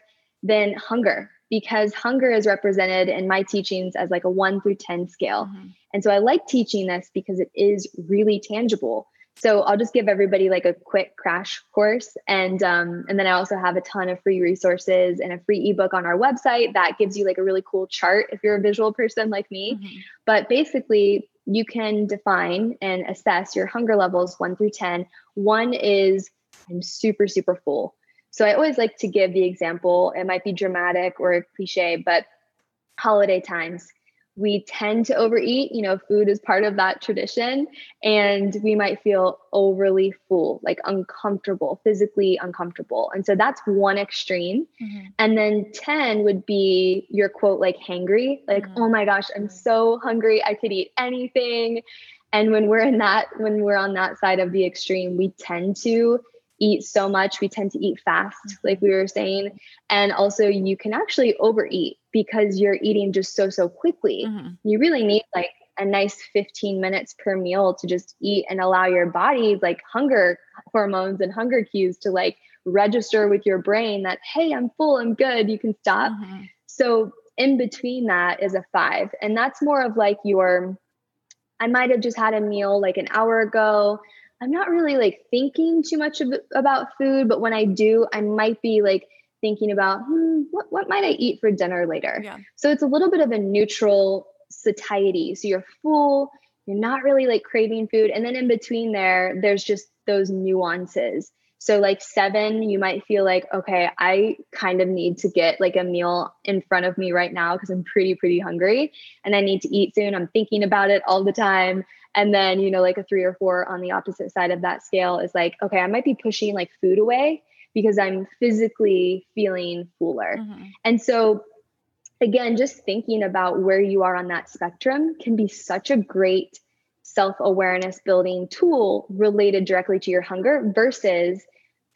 then hunger, because hunger is represented in my teachings as like a one through 10 scale. Mm-hmm. And so I like teaching this because it is really tangible. So I'll just give everybody like a quick crash course, and um, and then I also have a ton of free resources and a free ebook on our website that gives you like a really cool chart if you're a visual person like me. Mm-hmm. But basically, you can define and assess your hunger levels one through ten. One is I'm super super full. So I always like to give the example. It might be dramatic or cliche, but holiday times we tend to overeat. You know, food is part of that tradition, and we might feel overly full, like uncomfortable, physically uncomfortable. And so that's one extreme. Mm-hmm. And then 10 would be your quote, like hangry, like, mm-hmm. oh my gosh, I'm so hungry. I could eat anything. And when we're in that, when we're on that side of the extreme, we tend to eat so much. We tend to eat fast, mm-hmm. like we were saying. And also, you can actually overeat because you're eating just so, so quickly. Mm-hmm. You really need like a nice 15 minutes per meal to just eat and allow your body, like hunger hormones and hunger cues, to like register with your brain that, hey, I'm full, I'm good, you can stop. Mm-hmm. So, in between that is a five. And that's more of like your, I might have just had a meal like an hour ago. I'm not really like thinking too much of, about food, but when I do, I might be like thinking about hmm, what what might I eat for dinner later. Yeah. So it's a little bit of a neutral satiety. So you're full, you're not really like craving food, and then in between there, there's just those nuances. So like seven, you might feel like, okay, I kind of need to get like a meal in front of me right now because I'm pretty, pretty hungry and I need to eat soon. I'm thinking about it all the time. And then, you know, like a three or four on the opposite side of that scale is like, okay, I might be pushing like food away because I'm physically feeling fuller. Mm-hmm. And so again, just thinking about where you are on that spectrum can be such a great self awareness building tool related directly to your hunger versus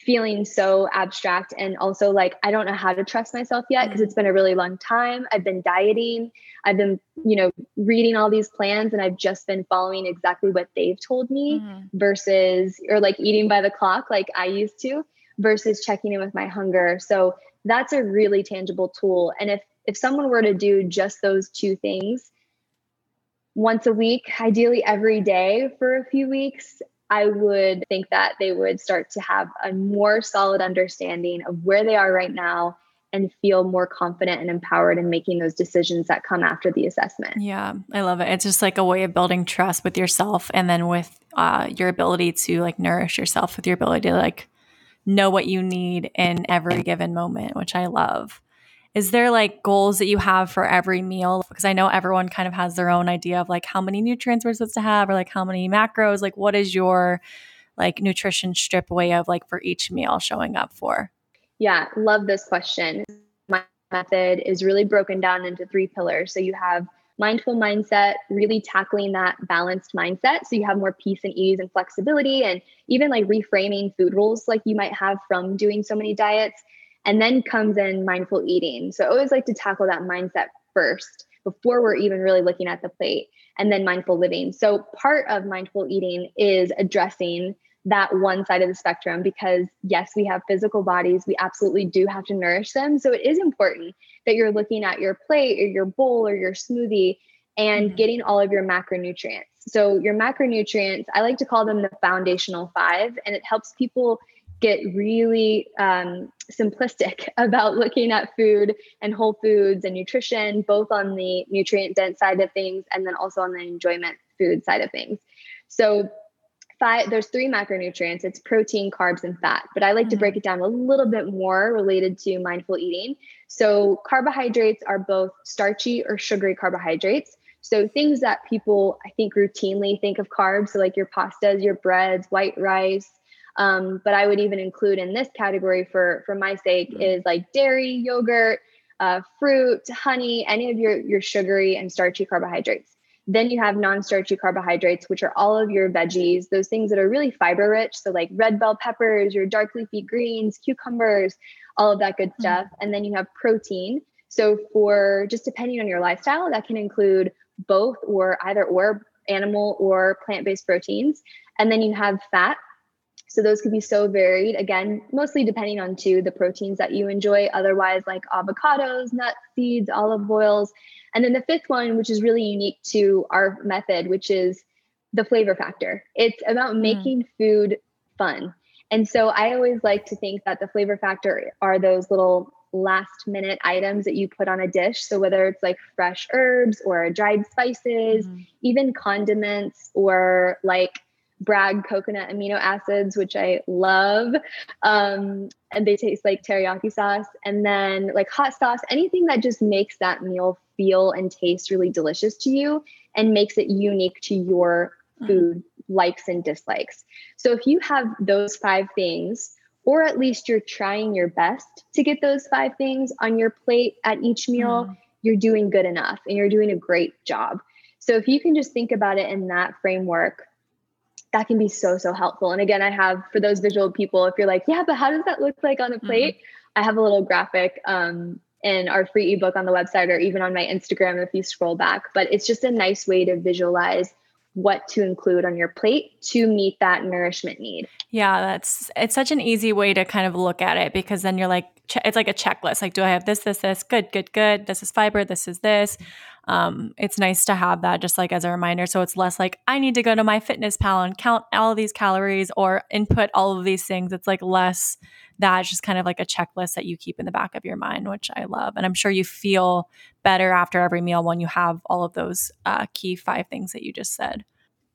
feeling so abstract and also like I don't know how to trust myself yet because it's been a really long time. I've been dieting, I've been, you know, reading all these plans and I've just been following exactly what they've told me mm-hmm. versus or like eating by the clock like I used to versus checking in with my hunger. So that's a really tangible tool and if if someone were to do just those two things once a week, ideally every day for a few weeks, I would think that they would start to have a more solid understanding of where they are right now and feel more confident and empowered in making those decisions that come after the assessment. Yeah, I love it. It's just like a way of building trust with yourself and then with uh, your ability to like nourish yourself with your ability to like know what you need in every given moment, which I love is there like goals that you have for every meal? Because i know everyone kind of has their own idea of like how many nutrients we're supposed to have or like how many macros. Like what is your like Nutrition Stripped way of like for each meal showing up for? Yeah love this question. My method is really broken down into three pillars. So you have mindful mindset really tackling that balanced mindset. So you have more peace and ease and flexibility and even like reframing food rules like you might have from doing so many diets and then comes in mindful eating. So I always like to tackle that mindset first before we're even really looking at the plate, and then mindful living. So part of mindful eating is addressing that one side of the spectrum because yes, we have physical bodies, we absolutely do have to nourish them. So it is important that you're looking at your plate or your bowl or your smoothie and mm-hmm. getting all of your macronutrients. So your macronutrients, I like to call them the foundational five, and it helps people get really um, simplistic about looking at food and whole foods and nutrition, both on the nutrient dense side of things and then also on the enjoyment food side of things. So, five, there's three macronutrients it's protein, carbs, and fat. But I like mm-hmm. to break it down a little bit more related to mindful eating. So, carbohydrates are both starchy or sugary carbohydrates. So, things that people I think routinely think of carbs, so like your pastas, your breads, white rice, um, but I would even include in this category for for my sake mm-hmm. is like dairy, yogurt, uh, fruit, honey, any of your your sugary and starchy carbohydrates. Then you have non-starchy carbohydrates, which are all of your veggies, those things that are really fiber rich. So like red bell peppers, your dark leafy greens, cucumbers, all of that good mm-hmm. stuff. And then you have protein. So for just depending on your lifestyle, that can include both or either or animal or plant-based proteins. And then you have fat, so those could be so varied. Again, mostly depending on too the proteins that you enjoy. Otherwise, like avocados, nuts, seeds, olive oils. And then the fifth one, which is really unique to our method, which is the flavor factor. It's about mm. making food fun. And so I always like to think that the flavor factor are those little last minute items that you put on a dish. So whether it's like fresh herbs or dried spices, mm. even condiments or like Bragg coconut amino acids, which I love. Um, and they taste like teriyaki sauce. And then like hot sauce, anything that just makes that meal feel and taste really delicious to you and makes it unique to your mm-hmm. food mm-hmm. likes and dislikes. So if you have those five things, or at least you're trying your best to get those five things on your plate at each meal, mm. you're doing good enough and you're doing a great job. So if you can just think about it in that framework, that can be so so helpful. And again i have for those visual people if you're like yeah but how does that look like on a mm-hmm. plate? Mm-hmm. i have a little graphic um, in our free ebook on the website or even on my instagram if you scroll back but it's just a nice way to visualize what to include on your plate to meet that nourishment need. Yeah that's it's such an easy way to kind of look at it because then you're like it's like a checklist. Like do i have this this this? Good good good. This is fiber. This is this um, it's nice to have that just like as a reminder. So it's less like I need to go to MyFitnessPal and count all of these calories or input all of these things. It's like less that, just kind of like a checklist that you keep in the back of your mind, which I love. And I'm sure you feel better after every meal when you have all of those uh, key five things that you just said.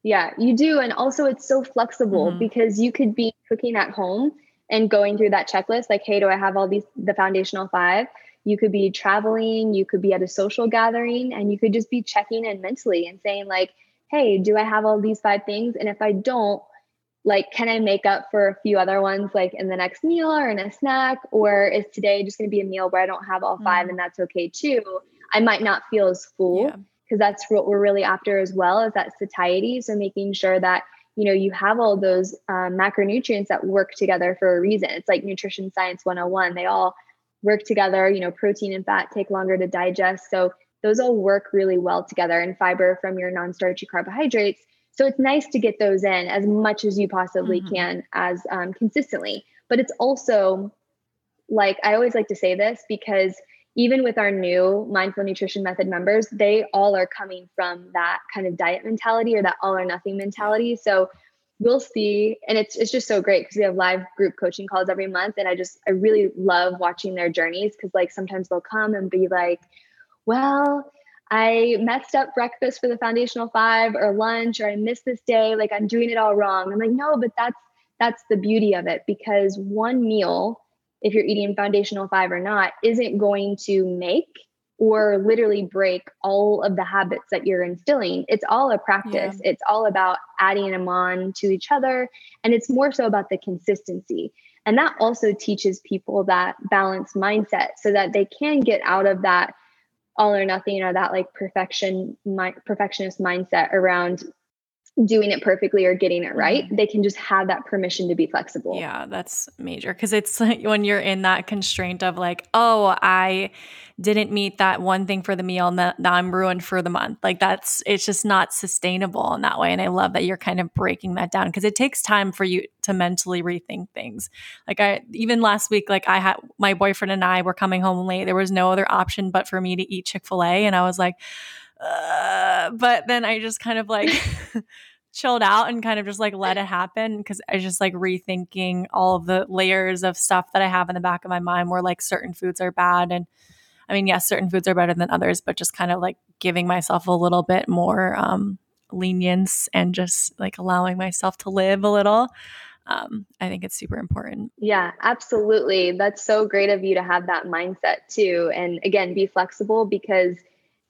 Yeah, you do. And also, it's so flexible mm-hmm. because you could be cooking at home and going through that checklist like, hey, do I have all these, the foundational five? You could be traveling, you could be at a social gathering, and you could just be checking in mentally and saying, like, hey, do I have all these five things? And if I don't, like, can I make up for a few other ones, like in the next meal or in a snack? Or is today just going to be a meal where I don't have all 5 mm-hmm. and that's okay too? I might not feel as full because yeah. that's what we're really after as well is that satiety. So making sure that you know you have all those um, macronutrients that work together for a reason. It's like nutrition science 101. They all work together. You know, protein and fat take longer to digest. So those all work really well together and fiber from your non-starchy carbohydrates so it's nice to get those in as much as you possibly mm-hmm. can as um, consistently but it's also like i always like to say this because even with our new mindful nutrition method members they all are coming from that kind of diet mentality or that all or nothing mentality so we'll see and it's it's just so great because we have live group coaching calls every month and i just i really love watching their journeys because like sometimes they'll come and be like well I messed up breakfast for the foundational five or lunch or I missed this day like I'm doing it all wrong. I'm like no, but that's that's the beauty of it because one meal if you're eating foundational five or not isn't going to make or literally break all of the habits that you're instilling. It's all a practice. Yeah. It's all about adding them on to each other. And it's more so about the consistency. And that also teaches people that balanced mindset so that they can get out of that all or nothing or that like perfection my, perfectionist mindset around doing it perfectly or getting it right mm-hmm. they can just have that permission to be flexible. Yeah that's major because it's like when you're in that constraint of like oh i didn't meet that one thing for the meal and that now i'm ruined for the month. Like that's it's just not sustainable in that way and i love that you're kind of breaking that down because it takes time for you to mentally rethink things. Like i even last week like i had my boyfriend and i were coming home late there was no other option but for me to eat chick-fil-a and i was like uh, but then I just kind of like chilled out and kind of just like let it happen because I just like rethinking all of the layers of stuff that I have in the back of my mind where like certain foods are bad and I mean yes certain foods are better than others but just kind of like giving myself a little bit more um lenience and just like allowing myself to live a little um, I think it's super important. Yeah, absolutely. That's so great of you to have that mindset too. And again, be flexible because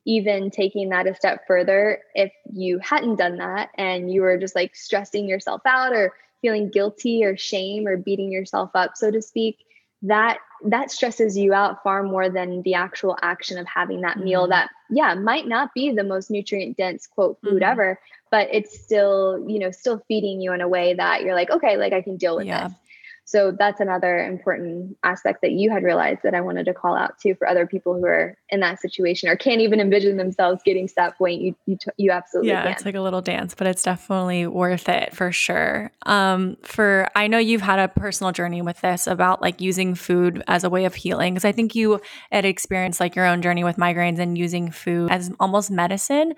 even taking that a step further, if you hadn't done that and you were just like stressing yourself out or feeling guilty or shame or beating yourself up, so to speak, that that stresses you out far more than the actual action of having that mm-hmm. meal that yeah might not be the most nutrient dense quote food mm-hmm. ever but it's still you know still feeding you in a way that you're like okay like i can deal with yeah. this so that's another important aspect that you had realized that I wanted to call out too for other people who are in that situation or can't even envision themselves getting to that point. You you you absolutely yeah, can. it's like a little dance, but it's definitely worth it for sure. Um, for I know you've had a personal journey with this about like using food as a way of healing because I think you had experienced like your own journey with migraines and using food as almost medicine.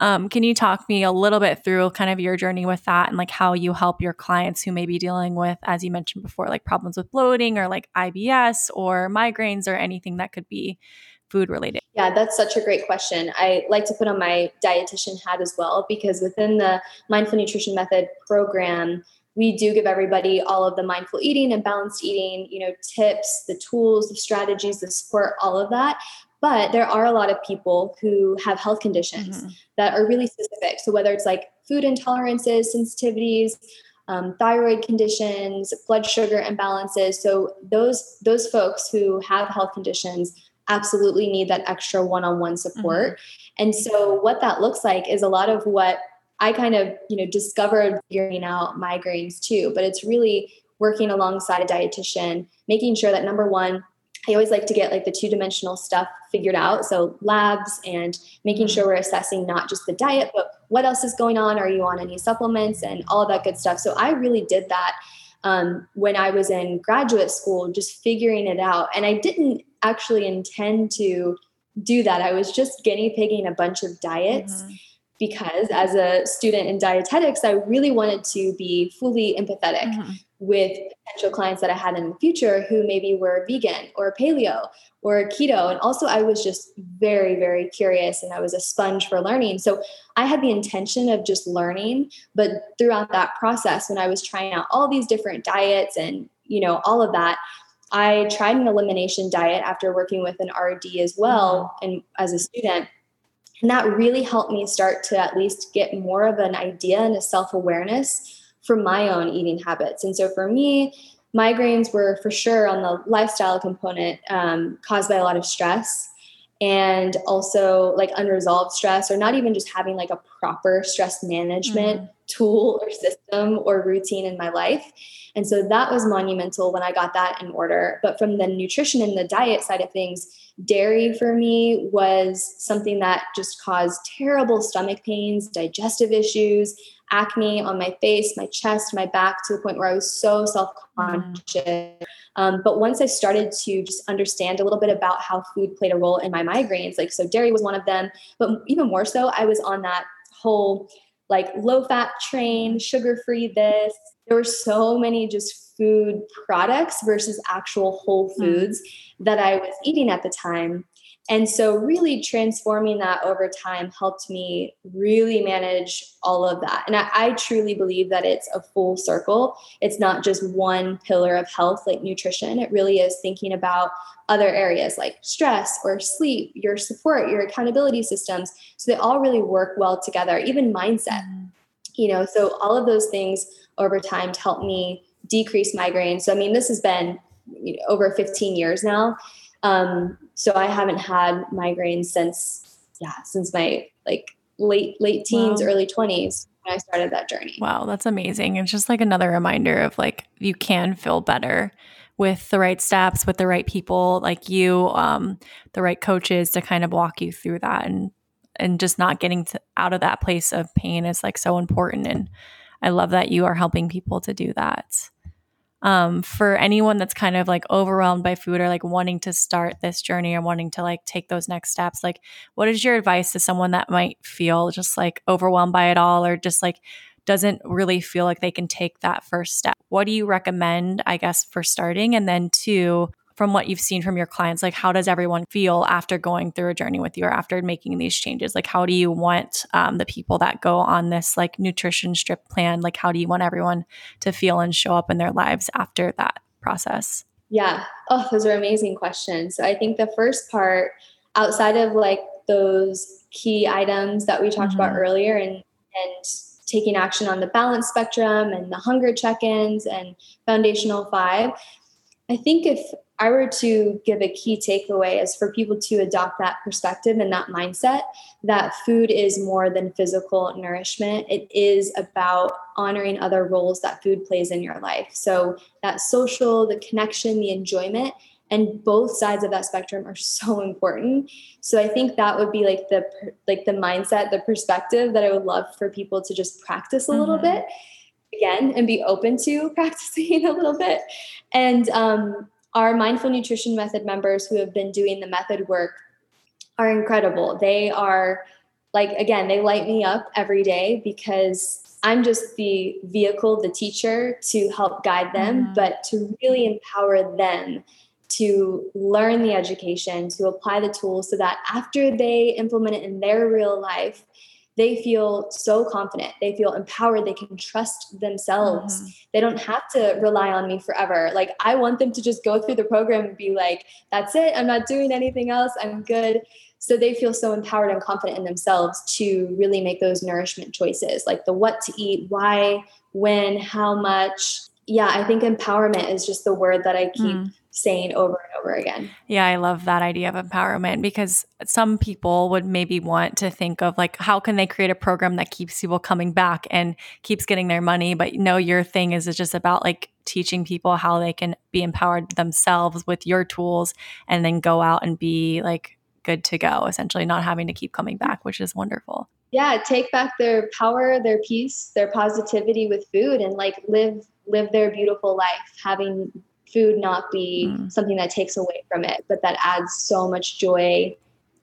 Um, can you talk me a little bit through kind of your journey with that and like how you help your clients who may be dealing with, as you mentioned before, like problems with bloating or like IBS or migraines or anything that could be food related? Yeah, that's such a great question. I like to put on my dietitian hat as well because within the Mindful Nutrition Method program, we do give everybody all of the mindful eating and balanced eating, you know, tips, the tools, the strategies, the support, all of that. But there are a lot of people who have health conditions mm-hmm. that are really specific. So whether it's like food intolerances, sensitivities, um, thyroid conditions, blood sugar imbalances. So those those folks who have health conditions absolutely need that extra one-on-one support. Mm-hmm. And so what that looks like is a lot of what I kind of, you know, discovered figuring out migraines too, but it's really working alongside a dietitian, making sure that number one, I always like to get like the two dimensional stuff figured out. So labs and making sure we're assessing not just the diet, but what else is going on? Are you on any supplements and all that good stuff? So I really did that um, when I was in graduate school, just figuring it out. And I didn't actually intend to do that. I was just guinea pigging a bunch of diets. Mm-hmm because as a student in dietetics, I really wanted to be fully empathetic mm-hmm. With potential clients that I had in the future who maybe were vegan or paleo or keto. And also, I was just very, very curious and I was a sponge for learning. So I had the intention of just learning. But throughout that process, when I was trying out all these different diets and, you know, all of that, I tried an elimination diet after working with an RD as well mm-hmm. and as a student and that really helped me start to at least get more of an idea and a self awareness for my own eating habits. And so for me, migraines were for sure on the lifestyle component um, caused by a lot of stress. And also like unresolved stress or not even just having like a proper stress management mm. tool or system or routine in my life. And so that was monumental when I got that in order. But from the nutrition and the diet side of things, dairy for me was something that just caused terrible stomach pains, digestive issues, acne on my face, my chest, my back to the point where I was so self conscious. Mm. Um, but once I started to just understand a little bit about how food played a role in my migraines, like so dairy was one of them, but even more so, I was on that whole like low fat train, sugar free this. There were so many just food products versus actual whole hmm. foods mm. that I was eating at the time and so, really transforming that over time helped me really manage all of that. And I, I, truly believe that it's a full circle. It's not just one pillar of health like nutrition, it really is thinking about other areas like stress or sleep, your support, your accountability systems. So, they all really work well together, even mindset. Mm-hmm. You know, so all of those things over time to help me decrease migraines. So, I mean, this has been you know, over 15 years now. Um, so I haven't had migraines since yeah, since my like late late teens, wow. early 20s when I started that journey. Wow, that's amazing. It's just like another reminder of like you can feel better with the right steps, with the right people like you, um, the right coaches to kind of walk you through that and and just not getting to, out of that place of pain is like so important and I love that you are helping people to do that um, for anyone that's kind of like overwhelmed by food or like wanting to start this journey or wanting to like take those next steps like what is your advice to someone that might feel just like overwhelmed by it all or just like doesn't really feel like they can take that first step? What do you recommend i guess for starting? And then two from what you've seen from your clients like how does everyone feel after going through a journey with you or after making these changes? Like how do you want um, the people that go on this like Nutrition Stripped plan? Like how do you want everyone to feel and show up in their lives after that process? Yeah. Oh those are amazing questions. So i think the first part outside of like those key items that we talked mm-hmm. about earlier and and taking action on the balance spectrum and the hunger check-ins and foundational five i think if I were to give a key takeaway is for people to adopt that perspective and that mindset that food is more than physical nourishment. It is about honoring other roles that food plays in your life. So that social, the connection, the enjoyment, and both sides of that spectrum are so important. So I think that would be like the like the mindset, the perspective that I would love for people to just practice a mm-hmm. little bit again and be open to practicing a little bit. And um our mindful nutrition method members who have been doing the method work are incredible. They are like again, they light me up every day because I'm just the vehicle, the teacher to help guide them, mm-hmm. but to really empower them to learn the education, to apply the tools so that after they implement it in their real life, they feel so confident. They feel empowered. They can trust themselves. Mm-hmm. They don't have to rely on me forever. Like, I want them to just go through the program and be like, that's it. I'm not doing anything else. I'm good. So they feel so empowered and confident in themselves to really make those nourishment choices like the what to eat, why, when, how much. Yeah, I think empowerment is just the word that I keep. Mm saying over and over again. Yeah, I love that idea of empowerment because some people would maybe want to think of like how can they create a program that keeps people coming back and keeps getting their money, but no your thing is just about like teaching people how they can be empowered themselves with your tools and then go out and be like good to go essentially not having to keep coming back, which is wonderful. Yeah, take back their power, their peace, their positivity with food and like live live their beautiful life having food not be mm. something that takes away from it, but that adds so much joy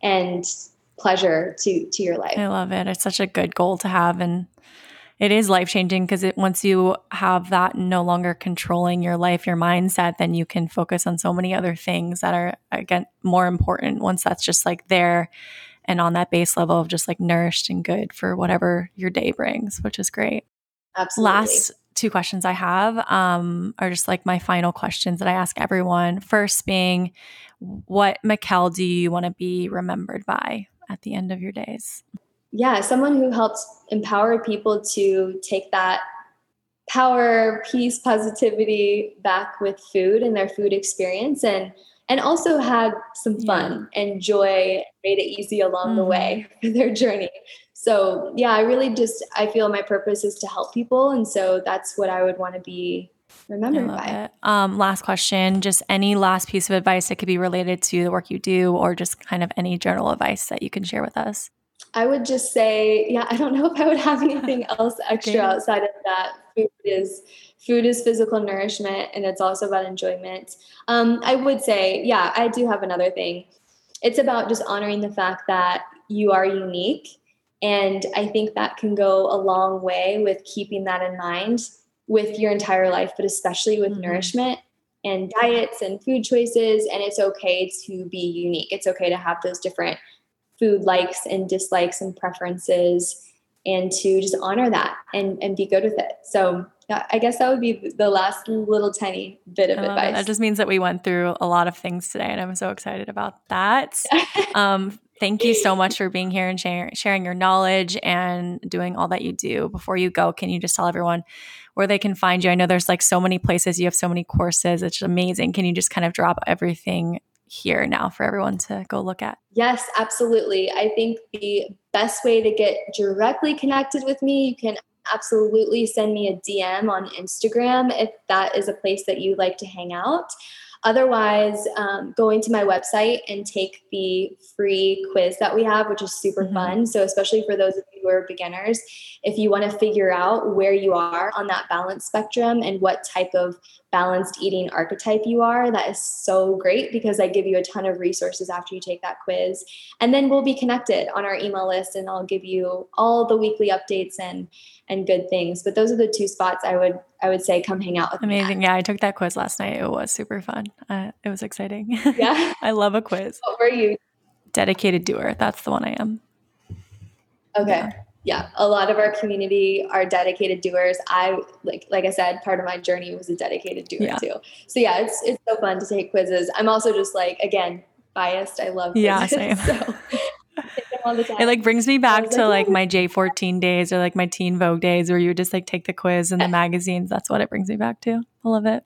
and pleasure to to your life. I love it. It's such a good goal to have and it is life changing because it once you have that no longer controlling your life, your mindset, then you can focus on so many other things that are again more important once that's just like there and on that base level of just like nourished and good for whatever your day brings, which is great. Absolutely. Last two questions I have um, are just like my final questions that I ask everyone. First being, what McKel do you want to be remembered by at the end of your days? Yeah, someone who helps empower people to take that power, peace, positivity back with food and their food experience and and also had some fun yeah. and joy, made it easy along mm-hmm. the way for their journey. So, yeah, I really just I feel my purpose is to help people and so that's what I would want to be remembered by. It. Um, last question, just any last piece of advice that could be related to the work you do or just kind of any journal advice that you can share with us? I would just say, yeah, I don't know if I would have anything else extra okay. outside of that. Food is food is physical nourishment, and it's also about enjoyment. Um, I would say, yeah, I do have another thing. It's about just honoring the fact that you are unique, and I think that can go a long way with keeping that in mind with your entire life, but especially with mm-hmm. nourishment and diets and food choices. And it's okay to be unique. It's okay to have those different food likes and dislikes and preferences and to just honor that and, and be good with it. So I guess that would be the last little tiny bit of advice. It. That just means that we went through a lot of things today, and I'm so excited about that. um, thank you so much for being here and sharing your knowledge and doing all that you do. Before you go, can you just tell everyone where they can find you? I know there's like so many places, you have so many courses. It's amazing. Can you just kind of drop everything here now for everyone to go look at? Yes, absolutely. I think the best way to get directly connected with me, you can absolutely send me a DM on Instagram if that is a place that you like to hang out. Otherwise, um, going to my website and take the free quiz that we have, which is super mm-hmm. fun. So, especially for those of you who are beginners, if you want to figure out where you are on that balance spectrum and what type of balanced eating archetype you are, that is so great because I give you a ton of resources after you take that quiz. And then we'll be connected on our email list and I'll give you all the weekly updates and and good things. But those are the two spots I would I would say come hang out with Amazing. Yeah, I took that quiz last night. It was super fun. Uh, it was exciting. Yeah. I love a quiz. What were you? Dedicated doer. That's the one I am. Okay. Yeah. A lot of our community are dedicated doers. I like like I said, part of my journey was a dedicated doer yeah. too. So yeah, it's it's so fun to take quizzes. I'm also just like again biased. I love quizzes, yeah, same. So it like brings me back to like, like my J14 days or like my Teen Vogue days where you would just like take the quiz in the magazines. That's what it brings me back to. I love it.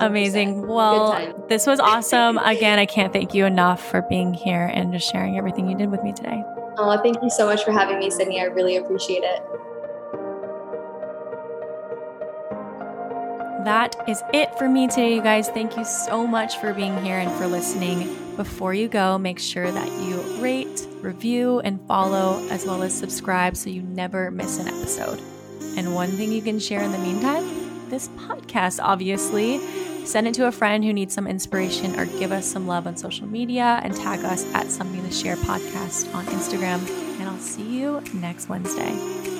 Amazing. Well, this was awesome. Again, I can't thank you enough for being here and just sharing everything you did with me today. Oh, thank you so much for having me, Sydney. I really appreciate it. That is it for me today, you guys. Thank you so much for being here and for listening. Before you go, make sure that you rate, review, and follow, as well as subscribe so you never miss an episode. And one thing you can share in the meantime this podcast, obviously. Send it to a friend who needs some inspiration or give us some love on social media and tag us at Something to Share podcast on Instagram. And I'll see you next Wednesday.